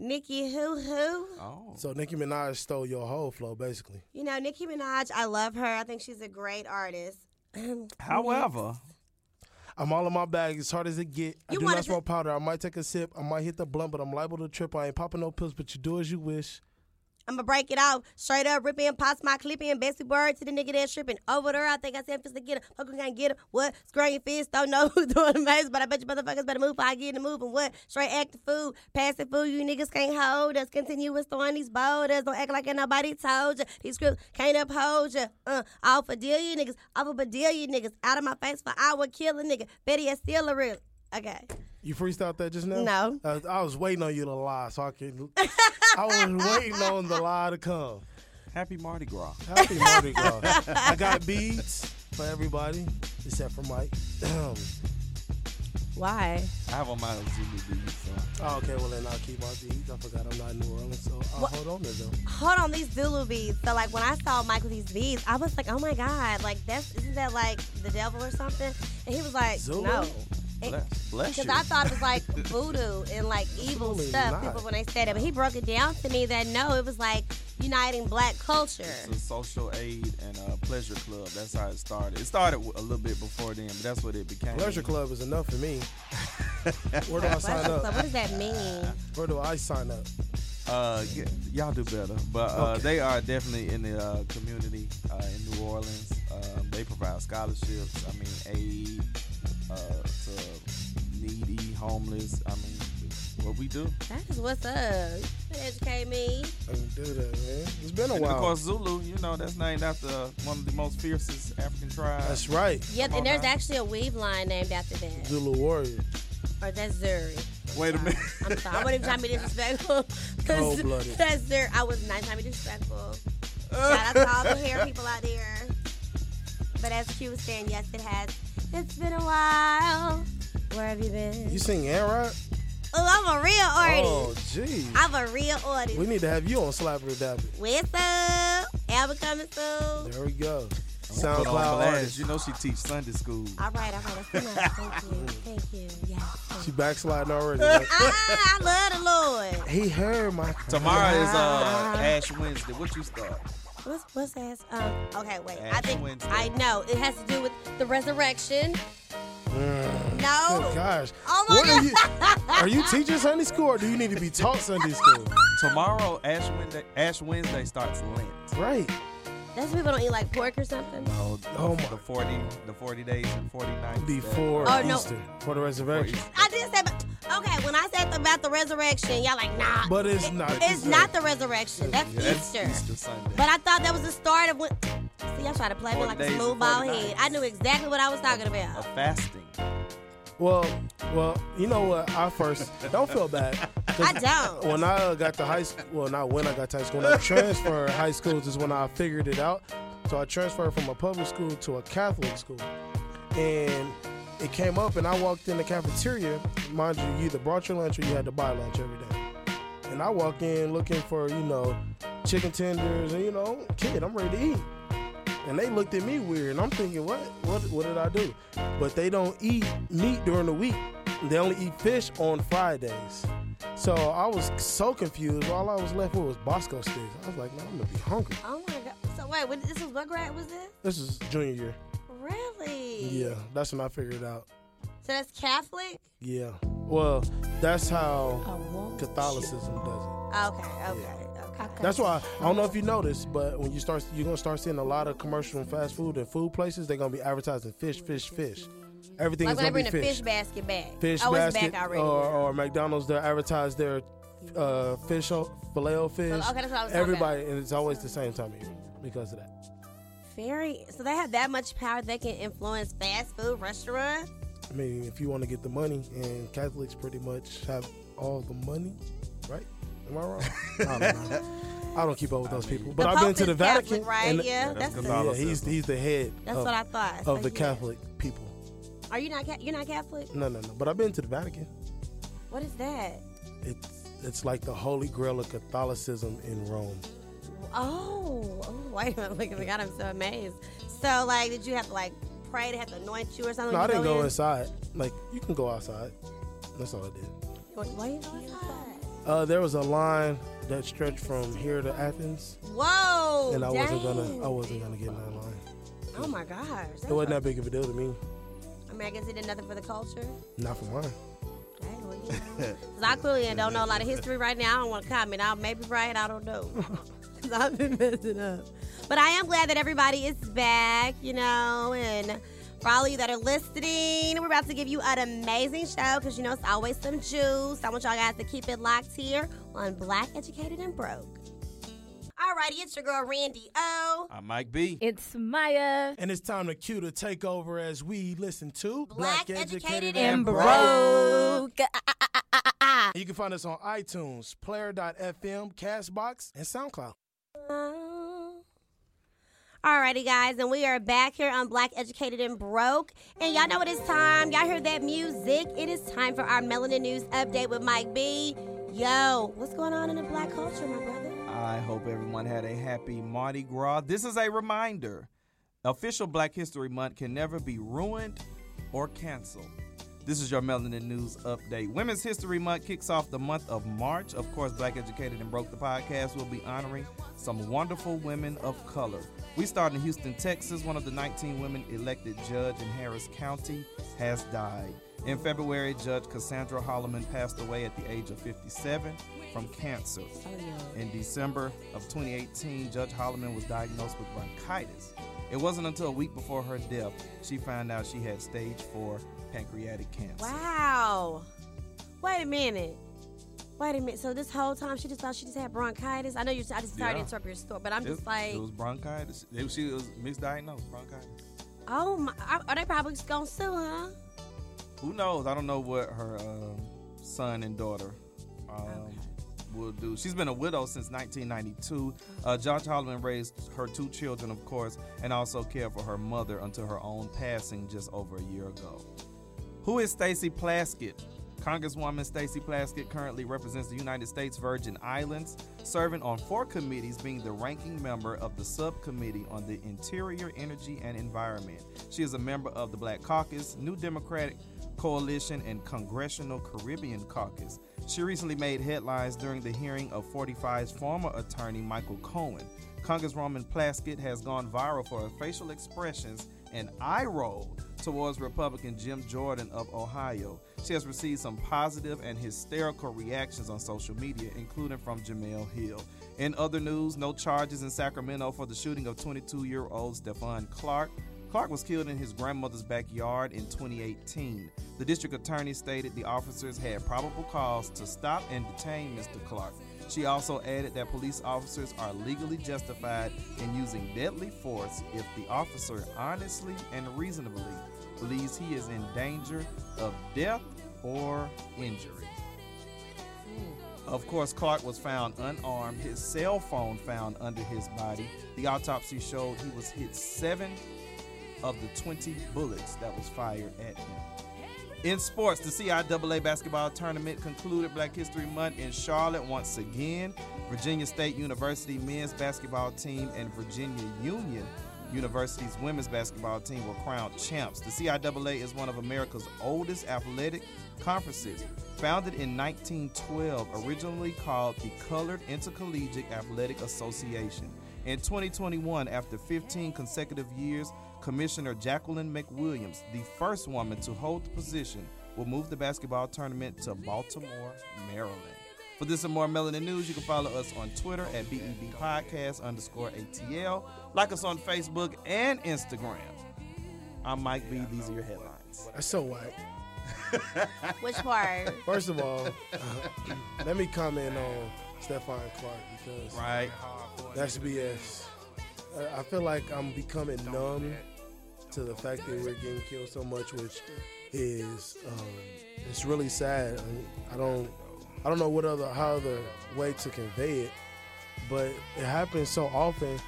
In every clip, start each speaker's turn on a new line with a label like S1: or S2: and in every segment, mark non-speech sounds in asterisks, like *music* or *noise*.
S1: Nicki Who Who.
S2: Oh.
S3: So Nicki Minaj stole your whole flow, basically.
S1: You know, Nicki Minaj, I love her. I think she's a great artist. *clears throat*
S2: However,
S3: I'm all in my bag as hard as it get. I
S1: You
S3: do not
S1: to-
S3: smoke powder. I might take a sip. I might hit the blunt, but I'm liable to trip. I ain't popping no pills, but you do as you wish.
S1: I'ma break it off. Straight up, rip in, pops my clip in, Bessie Bird to the nigga that's tripping over there. I think I said fist to get him. Fucking gonna get him. What? Screwing your fist. Don't know *laughs* who's doing the maze, but I bet you motherfuckers better move before I get in the move. And what? Straight active food. Passive food. You niggas can't hold us. Continuous throwing these boulders. Don't act like nobody told you. These scripts can't uphold you. Uh, off a deal, you niggas. Off a deal, you niggas. Out of my face for I would kill a nigga. Betty is still a real. Okay.
S3: You freestyled that just now?
S1: No.
S3: Uh, I was waiting on you to lie, so I can. I was waiting on the lie to come.
S2: happy Mardi Gras.
S3: Happy Mardi Gras. I got beads for everybody except for Mike. *clears throat*
S1: Why?
S2: I have on my Zulu beads. So.
S3: Oh, okay, well then I'll keep my beads. I forgot I'm not in New Orleans, so uh, I'll hold on to them.
S1: hold on these Zulu beads. So like when I saw Mike with these beads, I was like, oh my god, like that's isn't that like the devil or something? And he was like,
S3: Zulu?
S1: no.
S2: Bless, bless
S1: Because. I thought it was like voodoo and like *laughs* evil
S3: Absolutely
S1: stuff.
S3: not.
S1: People when they said it, but he broke it down to me that no, it was like uniting black culture.
S2: It's a social aid and a pleasure club. That's how it started. It started a little bit before then, but that's what it became.
S3: Pleasure Club is enough for me. *laughs* Where do I sign up?
S1: Club, what does that mean?
S3: Where do I sign up?
S2: Uh, yeah, y'all do better, but uh,
S3: Okay.
S2: they are definitely in the uh, community uh, in New Orleans. Um, they provide scholarships. I mean, aid uh, to needy, homeless. I mean, what we do.
S1: That is what's up. Educate me.
S3: I can do that, man. It's been a
S2: And of
S3: while.
S2: course, Zulu. You know, that's named after one of the most fiercest African tribes.
S3: That's right.
S1: Yep,
S2: Come
S1: and there's
S2: now.
S1: actually a weave line named after that.
S3: Zulu Warrior.
S1: Or that's Zuri.
S2: Wait a um, minute.
S1: I'm sorry. I wasn't even trying to be disrespectful. That's *laughs* Zuri. I was not trying to be disrespectful. Shout out to all the hair people out there. But as Q was saying, yes, it has. It's been a while. Where have you been?
S3: You sing rap?
S1: Oh, I'm a real artist.
S3: Oh,
S1: artist.
S3: gee.
S1: I'm a real artist.
S3: We need to have you on Slap It or Dap It.
S1: What's up? Album coming soon.
S3: There we go.
S2: Put on
S3: SoundCloud artist.
S2: You know she teach Sunday school.
S1: All right, all right. That's enough. Thank you. *laughs* Thank you. Yes.
S3: She backsliding already. man.
S1: Ah, I love the Lord.
S3: he heard my.
S2: Tomorrow is uh, Ash Wednesday. What you start?
S1: What's what's that? Um, okay, wait. I think
S2: Wednesday.
S1: I know it has to do with the resurrection.
S3: Mm,
S1: No.
S3: Good gosh.
S1: Oh my
S3: What are
S1: God.
S3: you? Are you teaching Sunday school or do you need to be taught Sunday school?
S2: Tomorrow, Ash Wednesday, Ash Wednesday starts Lent.
S3: Right.
S1: That's people don't eat like pork or something.
S2: No,
S3: Oh
S2: the
S3: my-
S2: 40, the 40 days and 40 nights.
S3: Before
S1: Oh, no.
S3: Easter. For the resurrection.
S1: I did say, but okay. When I said about the resurrection, y'all like nah.
S3: But it's
S1: It-
S3: not.
S1: It's not the resurrection. That's
S2: Yeah, that's
S1: Easter.
S2: Easter Sunday.
S1: But I thought that was the start of when. See, y'all try to play me like a
S2: days
S1: smooth ball head. I knew exactly what I was talking
S2: of
S1: about.
S2: fasting.
S3: Well, well, you know what? I first don't feel bad. *laughs*
S1: I don't.
S3: When I got to high school, well, not when I got to high school, when I transferred *laughs* high schools is when I figured it out. So I transferred from a public school to a Catholic school, and it came up, and I walked in the cafeteria. Mind you, you either brought your lunch or you had to buy lunch every day. And I walk in looking for, you know, chicken tenders, and you know, kid, I'm ready to eat. And they looked at me weird, and I'm thinking, what? What? What did I do? But they don't eat meat during the week. They only eat fish on Fridays. So I was so confused. All I was left with was Bosco sticks. I was like, man, I'm gonna be hungry.
S1: Oh my god. So wait, what, this was what grade was this?
S3: This is junior year.
S1: Really?
S3: Yeah, that's when I figured it out.
S1: So that's Catholic.
S3: Yeah. Well, that's how Catholicism does it.
S1: Okay. Okay. Okay.
S3: That's why I don't know if you noticed, but when you start, you're gonna start seeing a lot of commercial and fast food and food places. They're gonna be advertising fish, fish, fish. Everything
S1: Like
S3: is
S1: when they
S3: gonna
S1: bring
S3: be
S1: the fish basket back.
S3: fish
S1: oh,
S3: basket,
S1: back already.
S3: or, or McDonald's. They advertise their uh, fish, filet o fish.
S1: Okay, that's what I was talking
S3: Everybody, and it's always the same time of year because of that.
S1: Very. So they have that much power they can influence fast food restaurants.
S3: I mean, if you want to get the money, and Catholics pretty much have all the money, right? Am I wrong? *laughs* I don't know. I don't keep up with those people, but
S1: The
S3: I've been to the
S1: is Catholic,
S3: Vatican,
S1: right?
S3: and
S1: yeah,
S2: that's
S1: that's
S2: good.
S3: yeah, he's he's the head
S1: that's
S3: of,
S1: what I thought.
S3: of
S1: So,
S3: the
S1: yeah.
S3: Catholic people.
S1: Are you not? You're not Catholic?
S3: No, no, no. But I've been to the Vatican.
S1: What is that?
S3: It's it's like the Holy Grail of Catholicism in Rome.
S1: Oh, oh *laughs* wait a minute! Look at me! God, I'm so amazed. So, like, did you have to like pray? to have to anoint you or something?
S3: No, I didn't go
S1: in?
S3: inside. Like you can go outside. That's all I did.
S1: Why why you go inside?
S3: Uh, there was a line that stretch from here to Athens,
S1: Whoa.
S3: and I wasn't gonna I wasn't gonna get in that line.
S1: Oh my gosh.
S3: It wasn't that big of a deal to me.
S1: I mean, I guess it did nothing for the culture.
S3: Not for mine.
S1: Dang, well, you know. 'Cause I clearly don't know a lot of history right now. I don't want to comment. I may be right. I don't know. *laughs* 'Cause I've been messing up. But I am glad that everybody is back, you know, and for all of you that are listening, we're about to give you an amazing show because, you know, it's always some juice. I want y'all guys to keep it locked here on Black Educated and Broke. Alrighty, it's your girl Randy O.
S2: I'm Mike B.
S4: It's Maya.
S3: And it's time to cue to take over as we listen to
S1: Black Educated
S4: And
S1: and
S4: broke. Ah, ah, ah, ah.
S3: You can find us on iTunes, Player.fm, Castbox, and SoundCloud.
S1: Alrighty, guys, and we are back here on Black Educated and Broke. And y'all know what it's time. Y'all hear that music? It is time for our Melanin News update with Mike B. Yo, what's going on in the black culture, my brother?
S2: I hope everyone had a happy Mardi Gras. This is a reminder official Black History Month can never be ruined or canceled. This is your Melanin News update. Women's History Month kicks off the month of March. Of course, Black Educated and Broke the podcast will be honoring some wonderful women of color. We start in Houston, Texas. One of the 19 women elected judge in Harris County has died. In February, Judge Cassandra Holleman passed away at the age of 57 from cancer. In December of 2018, Judge Holleman was diagnosed with bronchitis. It wasn't until a week before her death she found out she had stage 4 pancreatic cancer.
S1: Wow. Wait a minute. Wait a minute. So this whole time she just thought she just had bronchitis. I know you. I just started to
S2: Yeah.
S1: interrupt your story, but I'm
S2: It,
S1: just like,
S2: it was bronchitis. It, she was misdiagnosed bronchitis.
S1: oh my. Are are they probably just gonna sue, huh?
S2: Who knows? I don't know what her um, son and daughter um,
S1: Okay.
S2: will do. She's been a widow since 1992. Uh, Judge Holleman raised her two children, of course, and also cared for her mother until her own passing just over a year ago. Who is Stacey Plaskett? Congresswoman Stacey Plaskett currently represents the United States Virgin Islands, serving on four committees, being the ranking member of the subcommittee on the Interior, Energy, and Environment. She is a member of the Black Caucus, New Democratic Coalition, and Congressional Caribbean Caucus. She recently made headlines during the hearing of 45's former attorney Michael Cohen. Congresswoman Plaskett has gone viral for her facial expressions and eye roll towards Republican Jim Jordan of Ohio. She has received some positive and hysterical reactions on social media, including from Jemele Hill. In other news, no charges in Sacramento for the shooting of 22 year old Stephon Clark. Clark was killed in his grandmother's backyard in 2018. The district attorney stated the officers had probable cause to stop and detain Mr. Clark. She also added that police officers are legally justified in using deadly force if the officer honestly and reasonably believes he is in danger of death or injury. Of course, Clark was found unarmed, his cell phone found under his body. The autopsy showed he was hit seven of the 20 bullets that was fired at him. In sports, the CIAA basketball tournament concluded Black History Month in Charlotte once again. Virginia State University men's basketball team and Virginia Union University's women's basketball team were crowned champs. The CIAA is one of America's oldest athletic conferences. Founded in 1912, originally called the Colored Intercollegiate Athletic Association. In 2021, after 15 consecutive years, Commissioner Jacqueline McWilliams, the first woman to hold the position, will move the basketball tournament to Baltimore, Maryland. For this and more Melanin News, you can follow us on Twitter at BEB Podcast underscore ATL. Like us on Facebook and Instagram. I'm Mike B. These are your headlines.
S3: That's so white. *laughs*
S1: Which part?
S3: First of all, uh, let me comment on Stephon Clark because
S2: Right?
S3: that's BS. I- I feel like I'm becoming numb to the fact that we're getting killed so much, which is um, it's really sad. I, don't I don't know what other how other way to convey it, but it happens so often,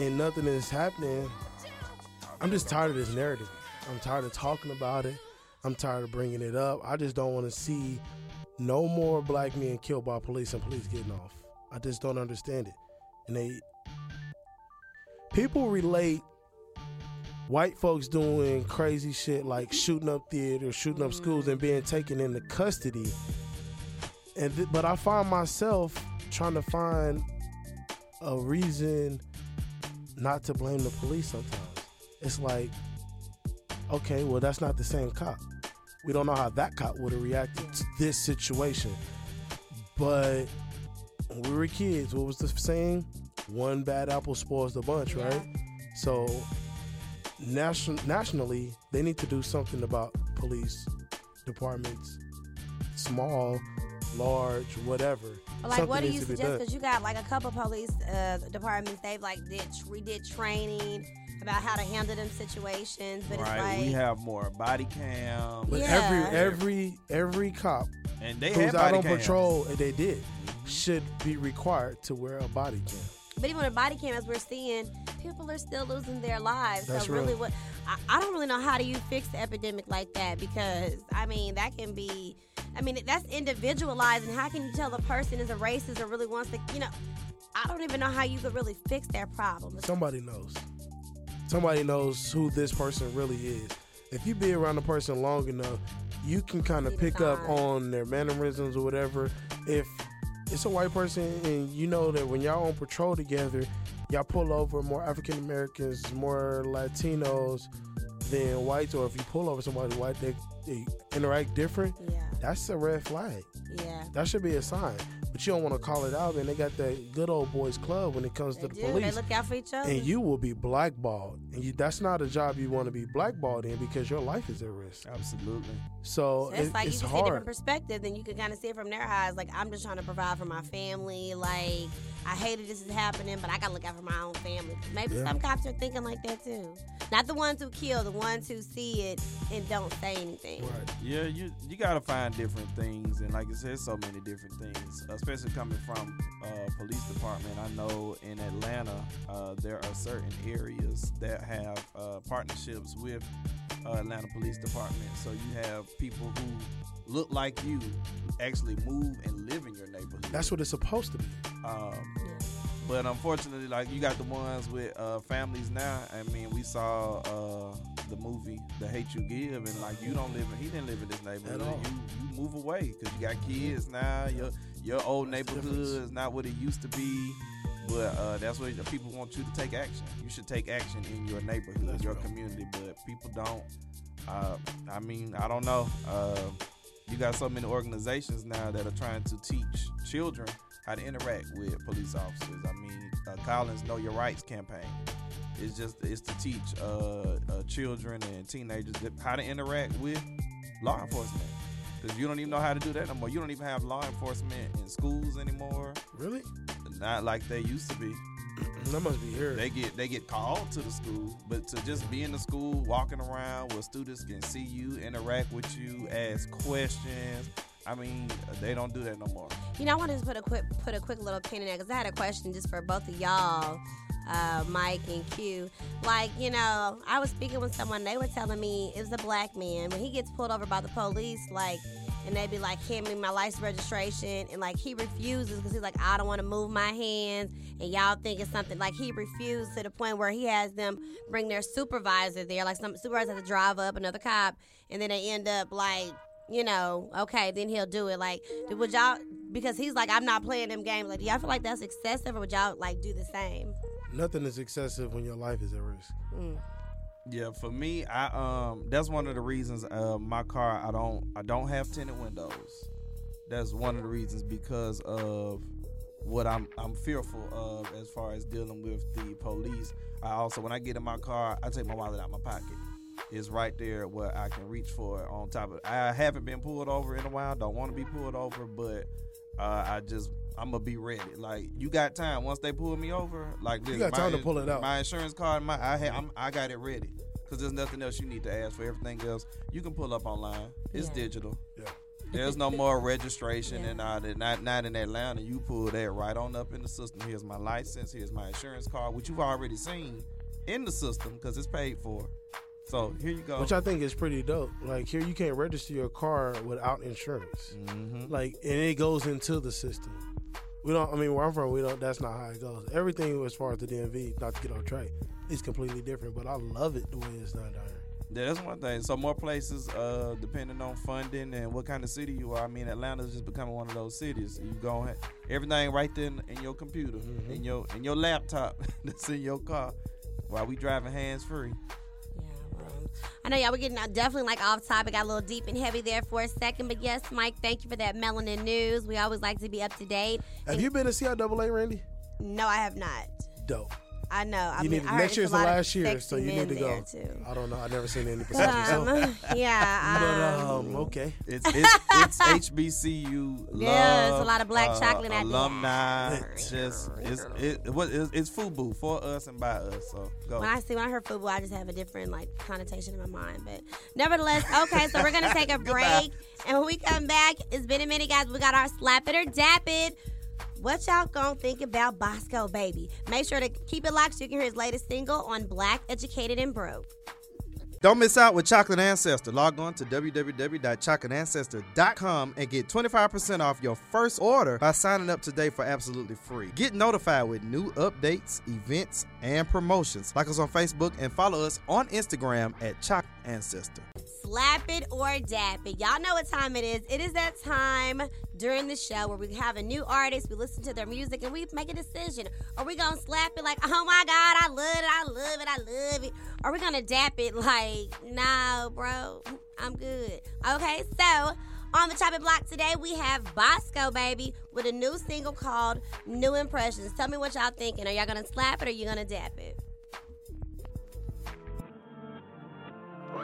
S3: and nothing is happening. I'm just tired of this narrative. I'm tired of talking about it. I'm tired of bringing it up. I just don't want to see no more black men killed by police and police getting off. I just don't understand it. And they people relate white folks doing crazy shit like shooting up theaters, shooting up schools, and being taken into custody and th- but I find myself trying to find a reason not to blame the police sometimes. It's like, okay, well that's not the same cop. We don't know how that cop would have reacted to this situation. But when we were kids, what was the saying? One bad apple spoils the bunch, right? So nation- nationally, they need to do something about police departments, small, large, whatever.
S1: But like,
S3: Something
S1: what do you suggest? Because you got like a couple police uh, departments. They've like did redid training about how to handle them situations. But
S2: right.
S1: it's like,
S2: we have more body cam,
S3: But
S1: Yeah.
S3: every every every cop
S2: and they
S3: who's out on
S2: cams.
S3: patrol, and they did, should be required to wear a body cam.
S1: But even with a body cam, as we're seeing, people are still losing their lives.
S3: That's
S1: so really,
S3: real.
S1: what I, I don't really know how do you fix the epidemic like that because I mean that can be, I mean that's individualized, and how can you tell the person is a racist or really wants to, you know? I don't even know how you could really fix that problem.
S3: Somebody knows. Somebody knows who this person really is. If you be around a person long enough, you can kind of pick up on their mannerisms or whatever. If it's a white person and you know that when y'all on patrol together, y'all pull over more African Americans, more Latinos than whites, or if you pull over somebody white, they, they interact different.
S1: Yeah,
S3: That's a red flag.
S1: yeah.
S3: That should be a sign. But you don't want to call it out, and they got that good old boys club when it comes
S1: They
S3: to the
S1: do. They
S3: police
S1: look out for each other.
S3: and you will be blackballed. And you, that's not a job you want to be blackballed in because your life is at risk.
S2: Absolutely.
S3: So
S1: So it's
S3: it-
S1: like
S3: it's
S1: you can see a different perspective, then you can kind of see it from their eyes. Like I'm just trying to provide for my family. Like I hated this is happening, but I gotta look out for my own family. Maybe
S3: Yeah.
S1: some cops are thinking like that too. Not the ones who kill, the ones who see it and don't say anything.
S3: Right.
S2: Yeah, you you gotta find different things, and like I said, so many different things. Especially coming from uh, police department, I know in Atlanta uh, there are certain areas that have uh, partnerships with uh, Atlanta Police Department. So you have people who look like you actually move and live in your neighborhood.
S3: That's what it's supposed to be.
S2: Um,
S1: Yeah.
S2: but unfortunately, like you got the ones with uh, families now. I mean, we saw uh, the movie "The Hate You Give," and like you don't live in, he didn't live in this neighborhood.
S3: At all.
S2: You you move away because you got kids now. Your your old
S3: That's
S2: neighborhood is not what it used to be. But uh, that's what people want you to take action. You should take action in your neighborhood,
S3: That's
S2: your
S3: right.
S2: community. But people don't. Uh, I mean, I don't know. Uh, you got so many organizations now that are trying to teach children how to interact with police officers. I mean, uh, Collins Know Your Rights campaign. It's just it's to teach uh, uh, children and teenagers that- how to interact with law enforcement. Because you don't even know how to do that no more. You don't even have law enforcement in schools anymore.
S3: Really?
S2: Not like they used to be. *clears throat*
S3: That must be here.
S2: They get they get called to the school, but to just be in the school, walking around where students can see you, interact with you, ask questions. I mean, they don't do that no more.
S1: You know, I wanted to put a quick put a quick little pin in there because I had a question just for both of y'all, uh, Mike and Q. Like, you know, I was speaking with someone. They were telling me it was a black man when he gets pulled over by the police, like. And they'd be like, hand me my license registration. And like, he refuses because he's like, I don't want to move my hands. And y'all think it's something like he refused to the point where he has them bring their supervisor there. Like, some supervisor has to drive up another cop. And then they end up like, you know, okay, then he'll do it. Like, would y'all, because he's like, I'm not playing them games. Like, do y'all feel like that's excessive or would y'all like do the same?
S3: Nothing is excessive when your life is at risk.
S1: Mm.
S2: Yeah, for me, I um that's one of the reasons uh my car I don't I don't have tinted windows. That's one of the reasons because of what I'm I'm fearful of as far as dealing with the police. I also when I get in my car, I take my wallet out my pocket. It's right there where I can reach for it on top of. I haven't been pulled over in a while, don't want to be pulled over, but uh, I just I'm gonna be ready. Like you got time. Once they pull me over, like this,
S3: got
S2: my
S3: time to pull it out.
S2: My insurance card, my I ha- I'm, I got it ready. Cause there's nothing else you need to ask for. Everything else you can pull up online. It's
S1: Yeah.
S2: digital.
S3: Yeah.
S2: There's no more registration
S1: Yeah.
S2: and all that. Not not in Atlanta. You pull that right on up in the system. Here's my license. Here's my insurance card, which you've already seen in the system because it's paid for. So here you go.
S3: Which I think is pretty dope. Like here, you can't register your car without insurance.
S2: hmm
S3: Like, and it goes into the system. We don't. I mean, where I'm from, we don't. That's not how it goes. Everything as far as the DMV, not to get on track, is completely different. But I love it the way it's done down here.
S2: Yeah, that's one thing. So more places, uh, depending on funding and what kind of city you are. I mean, Atlanta's just becoming one of those cities. You go ahead, everything right there in, in your computer,
S3: Mm-hmm.
S2: in your in your laptop *laughs* that's in your car, while we driving hands free.
S1: I know y'all were getting uh, definitely like off topic, got a little deep and heavy there for a second. But yes, Mike, thank you for that melanin news. We always like to be up to date.
S3: Have you been to CIAA, Randy?
S1: No, I have not.
S3: Dope.
S1: I know. I
S3: You
S1: mean,
S3: need
S1: I
S3: next
S1: it's
S3: year's
S1: a
S3: the last year, so you need to go.
S1: Too.
S3: I don't know. I've never seen any besides yourself.
S1: Um, *laughs* yeah. *laughs*
S3: But
S1: um,
S3: um, okay.
S2: It's it's, it's HBCU. *laughs*
S1: Yeah, it's a lot of black
S2: uh,
S1: chocolate out there.
S2: alumni.
S3: Lit.
S2: Just it's it, what it's, it's FUBU for us and by us. So go.
S1: When I see when I heard football, I just have a different like connotation in my mind. But nevertheless, okay, so we're gonna take a break, and when we come back, it's been a minute, guys. We got our slap it or dap it. What y'all gonna think about Bosco Baby? Make sure to keep it locked so you can hear his latest single on Black, Educated, and Broke.
S2: Don't miss out with Chocolate Ancestor. Log on to www.chocolateancestor.com and get 25% off your first order by signing up today for absolutely free. Get notified with new updates, events, and promotions. Like us on Facebook and follow us on Instagram at Chocolate Ancestor.
S1: Slap it or dap it. Y'all know what time it is. It is that time during the show where we have a new artist, we listen to their music, and we make a decision. Are we gonna slap it like, oh my God, I love it, I love it, I love it? Are we gonna dap it like, no, bro, I'm good. Okay, so on the chopping block today, we have Bosco Baby with a new single called New Impressions. Tell me what y'all thinking. Are y'all gonna slap it or you gonna dap it?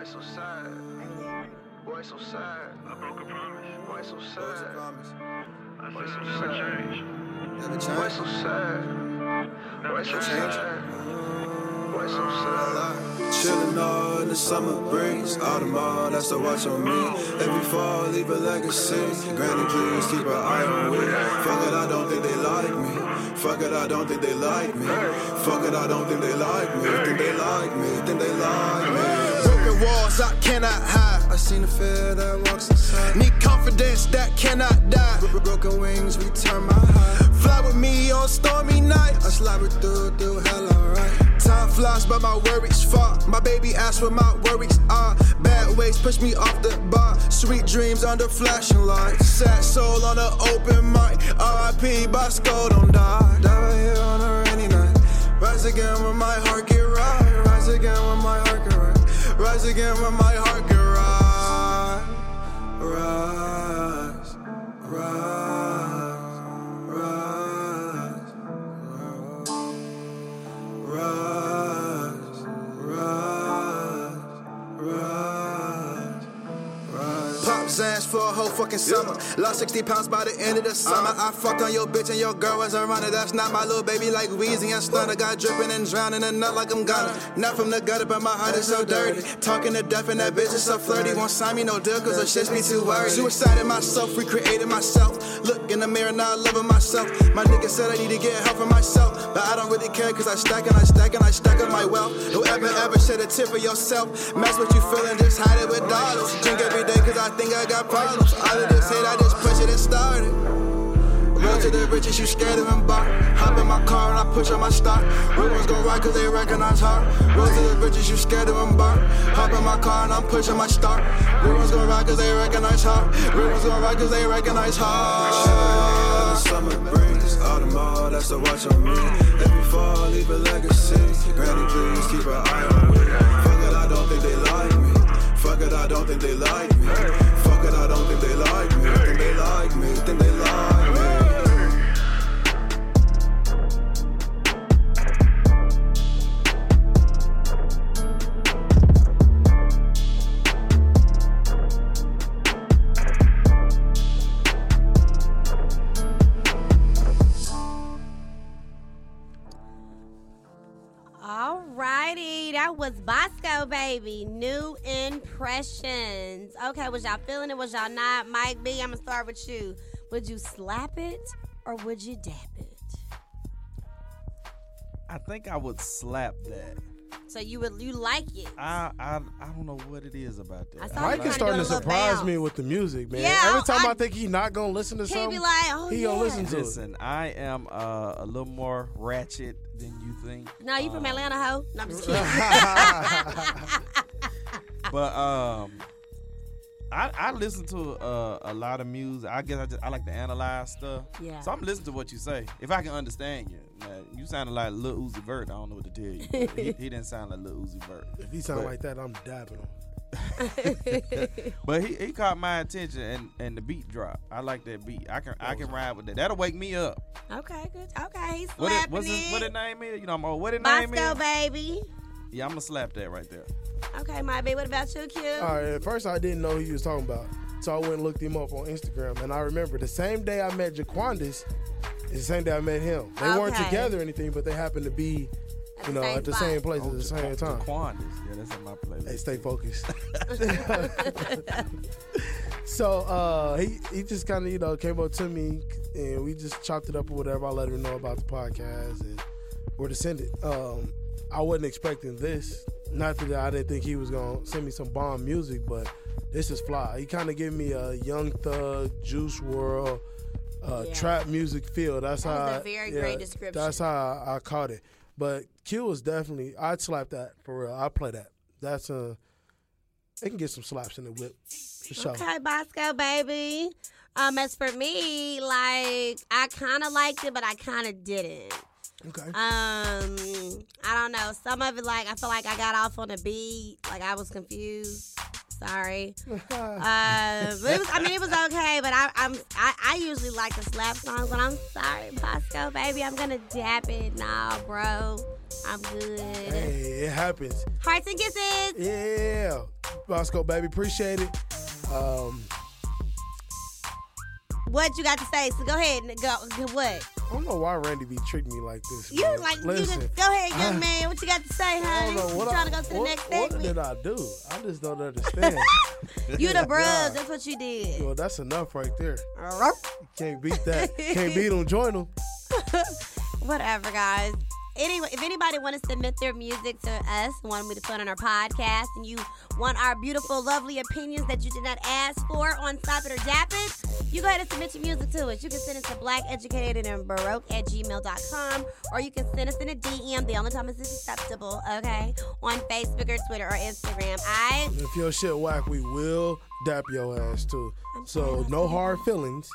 S5: Boy, so sad. Boy, so sad. I broke a promise. Boy, so sad. Boy, so sad.
S6: Never
S5: Boy,
S6: change.
S5: so sad. Boy, so sad. Boy, so sad.
S6: Chillin' all in the summer breeze. Autumn all that's a watch on me. Every fall, leave a legacy. Granny, please keep an eye on me. Fuck it, I don't think they like me. Fuck it, I don't think they like me. Fuck it, I don't think they like me. Think they like me. Think they like me. I cannot hide. I seen the fear that walks inside. Need confidence that cannot die. Bro- Broken wings, return my high. Fly with me on stormy nights. I slide it through, through hell, alright. Time flies, but my worries far. My baby asks what my worries are. Bad ways push me off the bar. Sweet dreams under flashing lights. Sad soul on an open mic. R.I.P. Bosco, don't die. Die right here on a rainy night. Rise again when my heart get right. Rise again when my heart. Rise again when my heart for fucking summer. Lost 60 pounds by the end of the summer. I fucked on your bitch and your girl was a runner. That's not my little baby like Weezy and Stunner. Got dripping and drowning and not like I'm gonna. Not from the gutter, but my heart is so dirty. Talking to death and that bitch is so flirty. Won't sign me no deal cause her shits be too worried. Suicided myself, recreated myself. Look in the mirror now, loving myself. My nigga said I need to get help for myself. But I don't really care cause I stack and I stack and I stack up my wealth. Don't ever, shed a tip for yourself. Mess what you feeling, just hide it with dollars. Drink every day cause I think I got problems. All of this hate, I just push it and start it. Roll to the riches, you scared of him bar. Hop in my car and I push on my start. Rumors go right cause they recognize her. Roll to the riches, you scared of him bar. Hop in my car and I'm pushing my start. Rumors go right cause they recognize her. Rumors go right cause they recognize her. Summer breeze, autumn all that's a watch on me. Every fall, leave a legacy. Granny, please keep an eye on me. Fuck it, I don't think they like me. Fuck it, I don't think they like me. Don't think they like me. Think they like me. Think they like
S1: Alrighty, that was Bosco Baby. New impressions. Okay, was y'all feeling it? Was y'all not? Mike B, I'm gonna start with you. Would you slap it or would you dap it?
S2: I think I would slap that.
S1: So you would you like it?
S2: I I, I don't know what it is about that.
S1: I saw
S2: I
S1: you
S3: Mike is starting to
S1: doing a little
S3: surprise
S1: bounce.
S3: me with the music, man.
S1: Yeah,
S3: Every time I,
S1: I-
S3: think he's not gonna listen to
S1: He'd
S3: something,
S1: be like, oh
S3: he
S1: yeah.
S3: gonna listen to it.
S2: Listen, I am uh, a little more ratchet than you think.
S1: No, you from
S2: Uh,
S1: Atlanta, ho? *laughs* No, I'm just kidding. *laughs*
S2: but um, I I listen to uh, a lot of music. I guess I just I like to analyze stuff.
S1: Yeah.
S2: So I'm listening to what you say. If I can understand you, Now, you sounded like Lil Uzi Vert. I don't know what to tell you. *laughs* he, he didn't sound like Lil Uzi Vert.
S3: If he sound
S2: But-
S3: like that, I'm dabbing him. *laughs*
S2: But he, he caught my attention and, and the beat drop. I like that beat. I can I can ride with that. That'll wake me up.
S1: Okay, good. Okay, he's
S2: What it,
S1: slapping
S2: what's his,
S1: it.
S2: what it name is? You know, I'm oh, what it name
S1: Bosco,
S2: is?
S1: baby.
S2: Yeah, I'm gonna slap that right there.
S1: Okay, my baby. What about you, Q?
S3: All right, at first I didn't know who he was talking about. So I went and looked him up on Instagram. And I remember the same day I met Jaquandis is the same day I met him. They weren't
S1: Okay.
S3: together or anything, but they happened to be,
S1: At
S3: you
S1: the
S3: know,
S1: same
S3: at the
S1: spot.
S3: same place at the same time.
S2: Jaquandis. Yeah, that's in my playlist.
S3: Hey, stay focused. *laughs* *laughs* so uh, he he just kind of you know came up to me and we just chopped it up or whatever. I let him know about the podcast and we're descended. Um, I wasn't expecting this. Not that I didn't think he was gonna send me some bomb music, but this is fly. He kind of gave me a Young Thug, Juice WRLD, uh,
S1: Yeah.
S3: trap music feel. That's
S1: That
S3: how
S1: was a
S3: I-
S1: very
S3: yeah,
S1: great description.
S3: That's how I, I caught it. But Q was definitely I'd slap that for real. I'd play that. That's a it can get some slaps in the whip for sure.
S1: Okay, Bosco, baby. Um, as for me, like I kind of liked it, but I kind of didn't.
S3: Okay.
S1: Um, I don't know. Some of it, like I feel like I got off on a beat, like I was confused. Sorry. *laughs* Uh, but it was, I mean, it was okay. But I, I'm, I, I usually like the slap songs. But I'm sorry, Bosco, baby. I'm gonna dap it. Nah, bro. I'm good.
S3: Hey, it happens.
S1: Hearts and kisses.
S3: Yeah. Bosco baby, appreciate it. Um
S1: What you got to say? So go ahead and go. What?
S3: I don't know why Randy be treating me like this.
S1: You
S3: man.
S1: like
S3: Listen,
S1: you just go ahead, young *laughs* man. What you got to say, honey?
S3: know what
S1: you trying
S3: I,
S1: to go to the
S3: what,
S1: next
S3: what
S1: segment?
S3: did I do? I just don't *laughs* understand.
S1: You the *laughs* bruh. That's what you did.
S3: well, that's enough right there. Can't beat that. Can't beat them, join them.
S1: Whatever, guys. Anyway, if anybody want to submit their music to us, want me to put on our podcast, and you want our beautiful, lovely opinions that you did not ask for on Stop It or Dap It, you go ahead and submit your music to us. You can send it to blackeducated and baroque at gmail.com, or you can send us in a DM. The only time this is acceptable, okay? On Facebook or Twitter or Instagram. I
S3: If your shit whack, we will dap your ass too. So no hard feelings.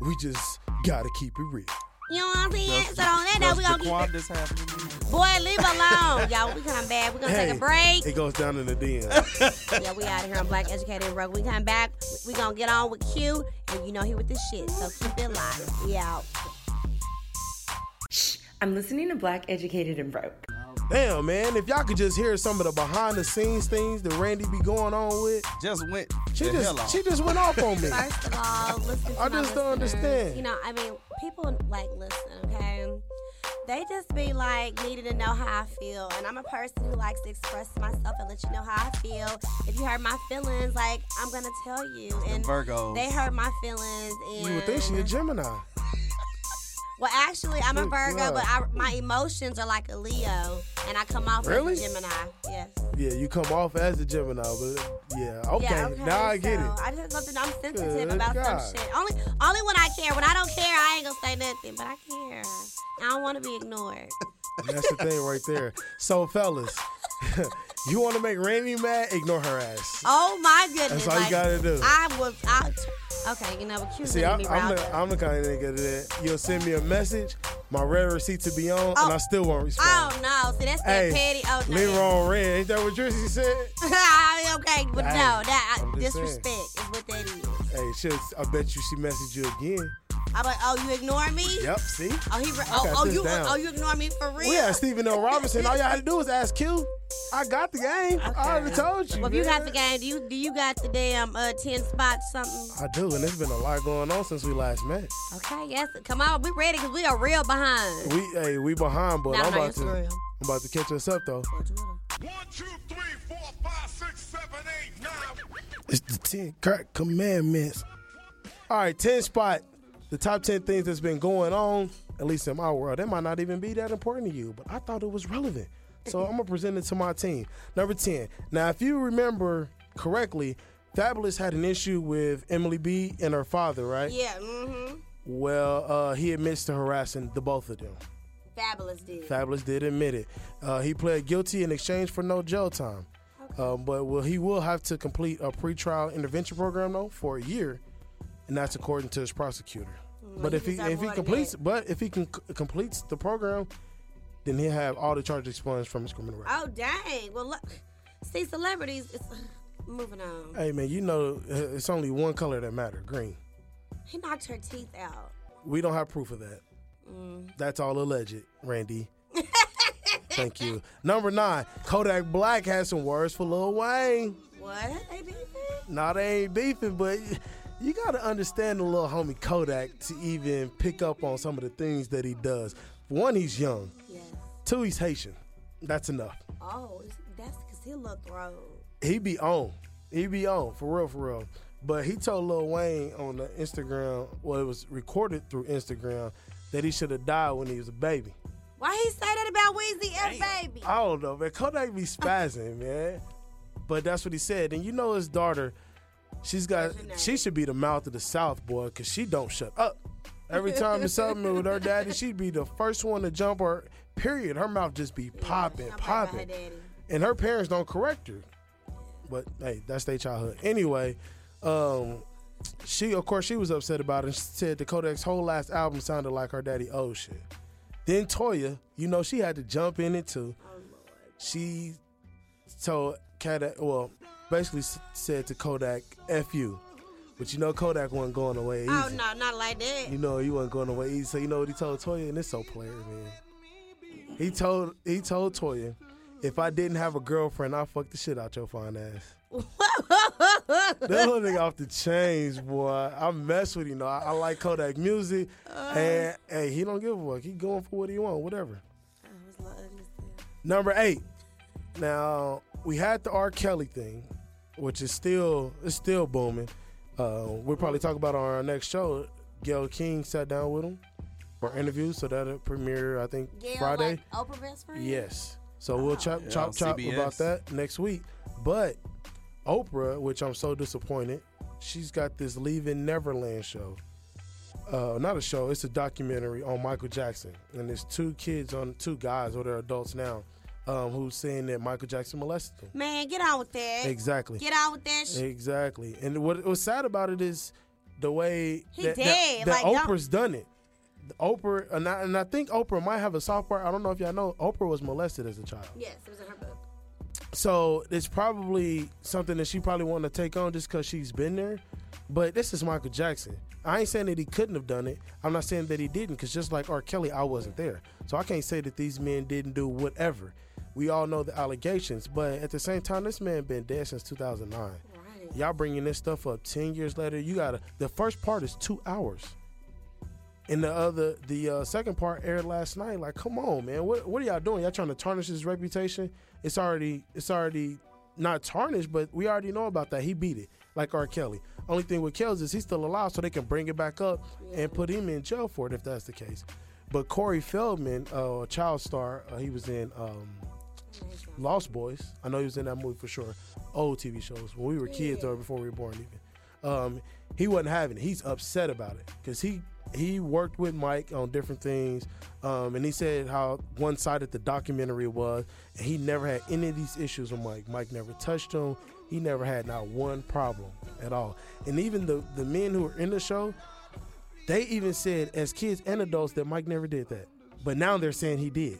S3: We just gotta keep it real.
S1: You know what I'm saying? So on that note,
S2: Does
S1: we gonna keep
S2: Jaquandis have any-
S1: Boy, leave alone. *laughs* Y'all, we come back. We're gonna take a break.
S3: It goes down in the DM. *laughs*
S1: Yeah, we out of here on Black Educated and Broke. We come back. We gonna get on with Q, and you know he with the shit. So keep it live. We out.
S7: I'm listening to Black Educated and Broke.
S3: Damn, man. If y'all could just hear some of the behind the scenes things that Randy be going on with.
S2: Just went
S3: She
S2: the hell
S3: just
S2: off.
S3: she just went off on me.
S1: First of all, listen to
S3: I
S1: my
S3: just don't understand.
S1: You know, I mean, people like listen, okay? They just be like needing to know how I feel, and I'm a person who likes to express myself and let you know how I feel. If you hurt my feelings, like I'm gonna tell you, and
S2: Virgos.
S1: they hurt my feelings. And
S3: You would think she a Gemini.
S1: Well, actually, I'm a Virgo, but I, my emotions are like a Leo, and I come off
S3: Really?
S1: as a Gemini. Yes.
S3: Yeah, you come off as a Gemini, but yeah, okay.
S1: Yeah, okay.
S3: Now I get
S1: so
S3: it.
S1: I just something I'm sensitive
S3: Good
S1: about
S3: God.
S1: some shit. Only, only when I care. When I don't care, I ain't gonna say nothing. But I care. I don't want to be ignored.
S3: That's the thing right there. So, fellas, *laughs* you want to make Randy mad? Ignore her ass.
S1: Oh my goodness!
S3: That's all you gotta do.
S1: I was. I, okay, you know, what? Q's
S3: See, I, I'm, the. I'm the kind of nigga that you'll send me a message, my read receipt to be on,
S1: Oh.
S3: and I still won't respond.
S1: Oh no! See, that's that
S3: Hey,
S1: petty. Oh no!
S3: leave her on read. Ain't that what Drizzy said? *laughs*
S1: okay, but
S3: Hey,
S1: no, that I, disrespect is what that is.
S3: Hey, shit, I bet you she messaged you again.
S1: I'm like, oh, you ignore me?
S3: Yep, see?
S1: Oh, he. Re- oh, oh, you.
S3: down.
S1: Oh, you ignore me for real?
S3: We had Stephen L. Robinson. All y'all had to do was ask Q. I got the game. I already told you.
S1: Well, if you got the game, do you do you got the damn uh, ten spots something?
S3: I do, and there's been a lot going on since we last met.
S1: Okay, yes. Come on, we ready because we are real behind.
S3: We, hey, we behind, but
S1: Not
S3: I'm about to,
S1: Instagram.
S3: I'm about to catch us up though.
S8: One, two, three, four, five, six, seven, eight, nine.
S3: It's the 10 crack commandments. All right, 10 spot. The top 10 things that's been going on, at least in my world, they might not even be that important to you, but I thought it was relevant. So I'm going to present it to my team. Number 10. Now, if you remember correctly, Fabolous had an issue with Emily B and her father, right?
S1: Yeah, mm-hmm.
S3: Well, uh, he admits to harassing the both of them.
S1: Fabolous dude.
S3: Fabolous did admit it. Uh, he pled guilty in exchange for no jail time. Um, but well, he will have to complete a pretrial intervention program though for a year, and that's according to his prosecutor. But if he if he completes, but if he can completes the program, then he'll have all the charges expunged from his criminal record.
S1: Oh dang! Well, look, see, celebrities. It's, *sighs* moving on.
S3: Hey man, you know uh, it's only one color that matter, green.
S1: He knocked her teeth out.
S3: We don't have proof of that.
S1: Mm.
S3: That's all alleged, Randy. *laughs* Thank you. Number nine, Kodak Black has some words for Lil Wayne.
S1: What? They beefing?
S3: Now they ain't beefing, but you gotta understand the little homie Kodak to even pick up on some of the things that he does. One, he's young.
S1: Yes.
S3: Two, he's Haitian. That's enough.
S1: Oh, that's because he look throat.
S3: He be on. He be on for real, for real. But he told Lil Wayne on the Instagram, well, it was recorded through Instagram, that he should have died when he was a baby.
S1: Why he say that about Weezy and Baby?
S3: I don't know, man. Kodak be spazzing, *laughs* man. But that's what he said. And you know his daughter, she's got she should be the mouth of the South, boy, cause she don't shut up. Every *laughs* time it's something with her daddy, she'd be the first one to jump her period. Her mouth just be popping,
S1: I'm talking about her
S3: popping. And her parents don't correct her. But hey, that's their childhood. Anyway, um, she of course she was upset about it. and She said the Kodak's whole last album sounded like her daddy old shit. Then Toya, you know, she had to jump in it too. She told Kodak, well, basically said to Kodak, "F you," but you know Kodak wasn't going away easy.
S1: Oh no, not like that.
S3: You know he wasn't going away easy. So you know what he told Toya, and it's so player, man. He told he told Toya, if I didn't have a girlfriend, I'd fuck the shit out your fine ass. *laughs* that little nigga off the chains, boy. I mess with you know. I, I like Kodak music, uh-huh. and hey, he don't give a fuck. He going for what he want, whatever. Number eight. Now we had the R. Kelly thing, which is still it's still booming. Uh, we'll probably talk about it on our next show. Gayle King sat down with him for an interview, so that'll premiere I think
S1: Gayle,
S3: Friday.
S1: like Oprah best friend.
S3: Yes. So we'll chop
S2: Yeah,
S3: chop
S2: on
S3: chop
S2: CBS.
S3: about that next week. But Oprah, which I'm so disappointed, she's got this Leaving Neverland show. Uh, not a show, it's a documentary on Michael Jackson. And there's two kids on two guys, or they're adults now, um, who's saying that Michael Jackson molested them.
S1: Man, get out with that.
S3: Exactly.
S1: Get out with that.
S3: Exactly. And what was sad about it is the way
S1: He
S3: that, that- that
S1: like,
S3: Oprah's done it. Oprah, and I, and I think Oprah might have a soft part. I don't know if y'all know. Oprah was molested as a child.
S1: Yes, it was in her book.
S3: So it's probably something that she probably wanted to take on just because she's been there. But this is Michael Jackson. I ain't saying that he couldn't have done it. I'm not saying that he didn't because just like R. Kelly, I wasn't there. So I can't say that these men didn't do whatever. We all know the allegations, but at the same time, this man been dead since 2009. Y'all bringing this stuff up 10 years later. You gotta. The first part is two hours. And the other, the uh, second part aired last night. Like, come on, man, what what are y'all doing? Y'all trying to tarnish his reputation? It's already, it's already not tarnished, but we already know about that. He beat it, like R. Kelly. Only thing with Kells is he's still alive, so they can bring it back up and put him in jail for it if that's the case. But Corey Feldman, uh, a child star, uh, he was in um, Lost Boys. I know he was in that movie for sure. Old TV shows when we were kids or before we were born even. Um, he wasn't having it. He's upset about it because he he worked with Mike on different things, um, and he said how one sided the documentary was, and he never had any of these issues with Mike. Mike never touched him. He never had not one problem at all. And even the the men who were in the show, they even said as kids and adults that Mike never did that, but now they're saying he did.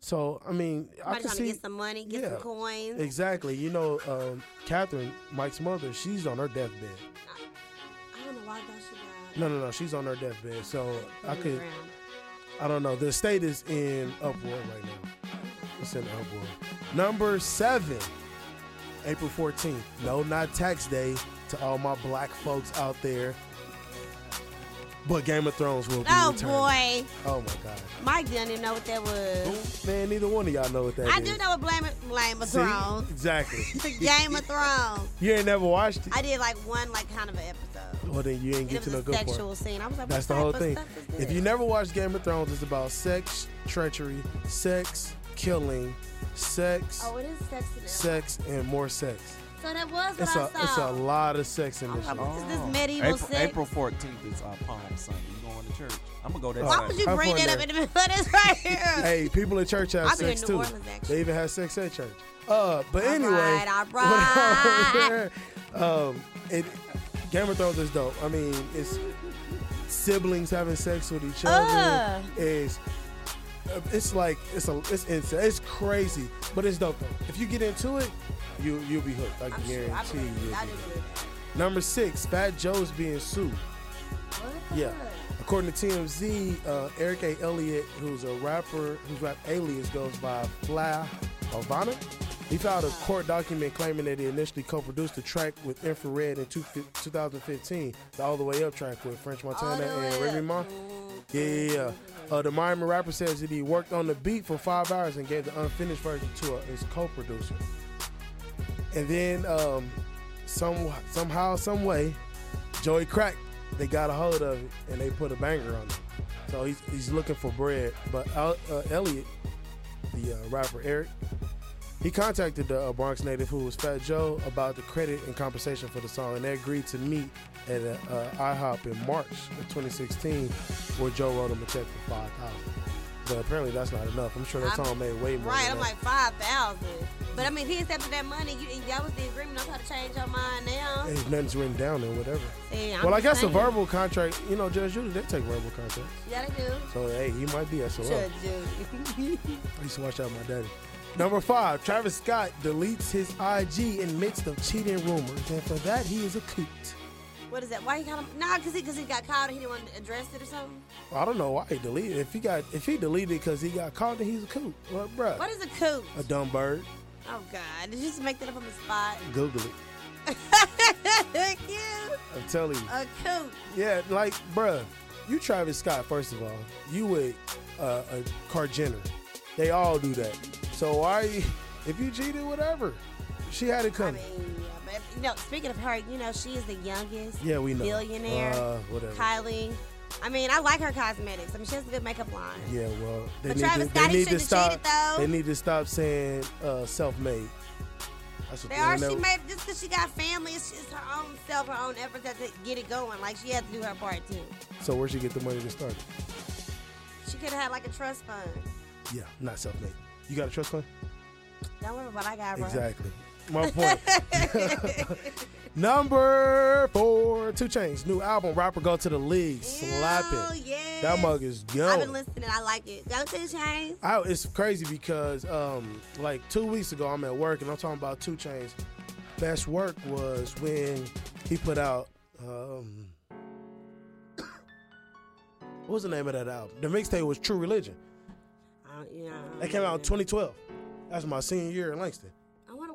S3: So I mean, I can
S1: trying
S3: see
S1: get some money, get some coins.
S3: Exactly. You know, um, Catherine, Mike's mother, she's on her deathbed.
S1: I don't know why she died.
S3: No, no, no. She's on her deathbed. So I could,
S1: around.
S3: I don't know. The state is in uproar right now. It's in uproar. Number seven, April 14th. No, not tax day to all my black folks out there. But Game of Thrones will be
S1: Oh
S3: returning.
S1: boy,
S3: Oh my God.
S1: Mike didn't even know what that was.
S3: Man, neither one of y'all know what that is.
S1: I do know what Blame Blame of
S3: See?
S1: Thrones.
S3: Exactly.
S1: The *laughs* Game of Thrones. *laughs*
S3: You ain't never watched it?
S1: I did like one like kind of an episode.
S3: Well, then you ain't get to
S1: a
S3: good part.
S1: sexual scene. I was like,
S3: That's
S1: what
S3: the whole thing. If you never watched Game of Thrones, it's about sex, treachery, sex, killing, sex,
S1: Oh, it is sex
S3: sex, and more sex.
S1: So that was
S3: It's
S1: what
S3: a
S1: I
S3: it's a lot of sex in this.
S1: I'm
S3: shit.
S1: like, this medieval
S2: April,
S1: sex?
S2: April 14th is uh, Palm Sunday. You going to church. I'm gonna go that
S3: Oh.
S1: Why
S2: Sunday.
S1: would you bring that up
S3: there.
S1: in the middle of this right *laughs* here?
S3: Hey, people in church have
S1: I've been
S3: sex
S1: in
S3: too.
S1: New Orleans.
S3: They even have sex at church. Uh, but
S1: All
S3: anyway,
S1: right, all *laughs* right.
S3: um, it, Game of Thrones is dope. I mean, it's siblings having sex with each other.
S1: Ugh.
S3: It's it's like it's a it's it's, it's crazy, but it's dope though. If you get into it, you you'll be hooked. I can
S1: sure.
S3: Guarantee you.
S1: I do believe that.
S3: Number six, Fat Joe's being sued.
S1: What?
S3: Yeah. According to TMZ, uh, Eric A. Elliott, who's a rapper whose rap alias goes by Fly Havana, he filed a court document claiming that he initially co-produced the track with Infrared in two, 2015, the All the Way Up track with French Montana and Remy. Ma. Yeah, yeah, yeah. Uh, the Miami rapper says that he worked on the beat for five hours and gave the unfinished version to uh, his co-producer. And then um, some somehow, some way, Joey Crack, they got a hold of it and they put a banger on it. So he's he's looking for bread. But uh, uh, Elliot, the uh, rapper Eric, he contacted the uh, Bronx native who was Fat Joe about the credit and compensation for the song, and they agreed to meet at uh, IHOP in March of 2016, where Joe wrote him a check for five thousand. But apparently that's not enough. I'm sure that
S1: I'm-
S3: song made way more.
S1: Right, I'm
S3: that.
S1: like five thousand. But I mean, he accepted that money. You, that was the agreement. Don't try to change your mind now.
S3: Hey, nothing's written down or whatever.
S1: See, I'm
S3: well, I guess a verbal contract, you know, Judge Judy, they take verbal contracts.
S1: Yeah, they do.
S3: So, hey, he might be SOL.
S1: Judge Judy. *laughs*
S3: I used to watch out my daddy. Number five, Travis Scott deletes his IG in midst of cheating rumors, and for that he is a coot.
S1: What is that? Why he called him? Nah, cause he, cause he got caught and he didn't want to address it or something.
S3: I don't know why he deleted. If he got, if he deleted because he got caught, then he's a coot. Well, bruh,
S1: What is a coot?
S3: a dumb bird.
S1: Oh God, did you just make that up on the spot?
S3: Google it. *laughs*
S1: Thank you.
S3: I'm telling you.
S1: A coot.
S3: Yeah, like, bruh, you Travis Scott. First of all, you with uh, a Car Jenner. They all do that. So why, if you cheated, whatever. She had it
S1: I
S3: coming.
S1: mean, yeah, but you know, speaking of her, you know, she is the youngest
S3: yeah, we know.
S1: billionaire.
S3: Uh, whatever.
S1: Kylie. I mean, I like her cosmetics. I mean, she has a good makeup line.
S3: Yeah, well, they
S1: But
S3: need
S1: Travis
S3: to,
S1: Scott,
S3: they need to stop.
S1: cheated, though.
S3: They need to stop saying uh, self-made. That's what
S1: They are. She made just because she got family. It's just her own self, her own efforts that to get it going. Like she had to do her part too.
S3: So where'd she get the money to start? it?
S1: She could have had like a trust fund.
S3: Yeah, not self-made. You got a trust fund?
S1: Don't worry about what I got, bro.
S3: Exactly. My point. *laughs* Number four, 2 Chainz new album. Rap or Go to the League, slap it.
S1: yes.
S3: That mug is young.
S1: I've been listening. I like it. Go to the chains.
S3: I, it's crazy because um, like two weeks ago I'm at work and I'm talking about 2 Chainz. Best work was when he put out um, *coughs* what was the name of that album? The mixtape was True Religion.
S1: You know,
S3: That came out in 2012. That's my senior year in Langston.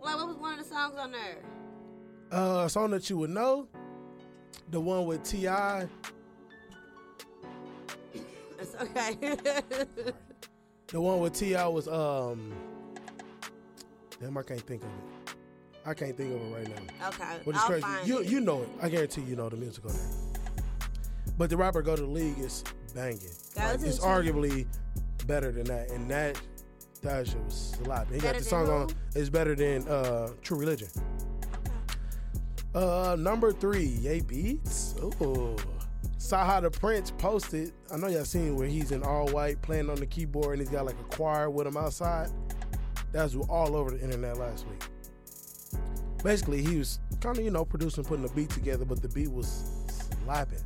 S1: Like, what was one of the songs on there.
S3: Uh, a song that you would know, the one with Ti.
S1: It's okay. *laughs*
S3: The one with T.I. was um. Damn, I can't think of it. I can't think of it right now.
S1: okay.
S3: But it's
S1: I'll
S3: crazy.
S1: find
S3: You
S1: it.
S3: you know it. I guarantee you know the musical. But the Rap or Go to the League is banging. Like, it's arguably better than that, and that that shit was slapping. He got the song on. It's better than uh, True Religion. Uh, number three, Yay Beats. Ooh. Saw how the Prince posted. I know y'all seen where he's in all white playing on the keyboard and he's got like a choir with him outside. That was all over the internet last week. Basically, he was kind of, you know, producing, putting a beat together, but the beat was slapping.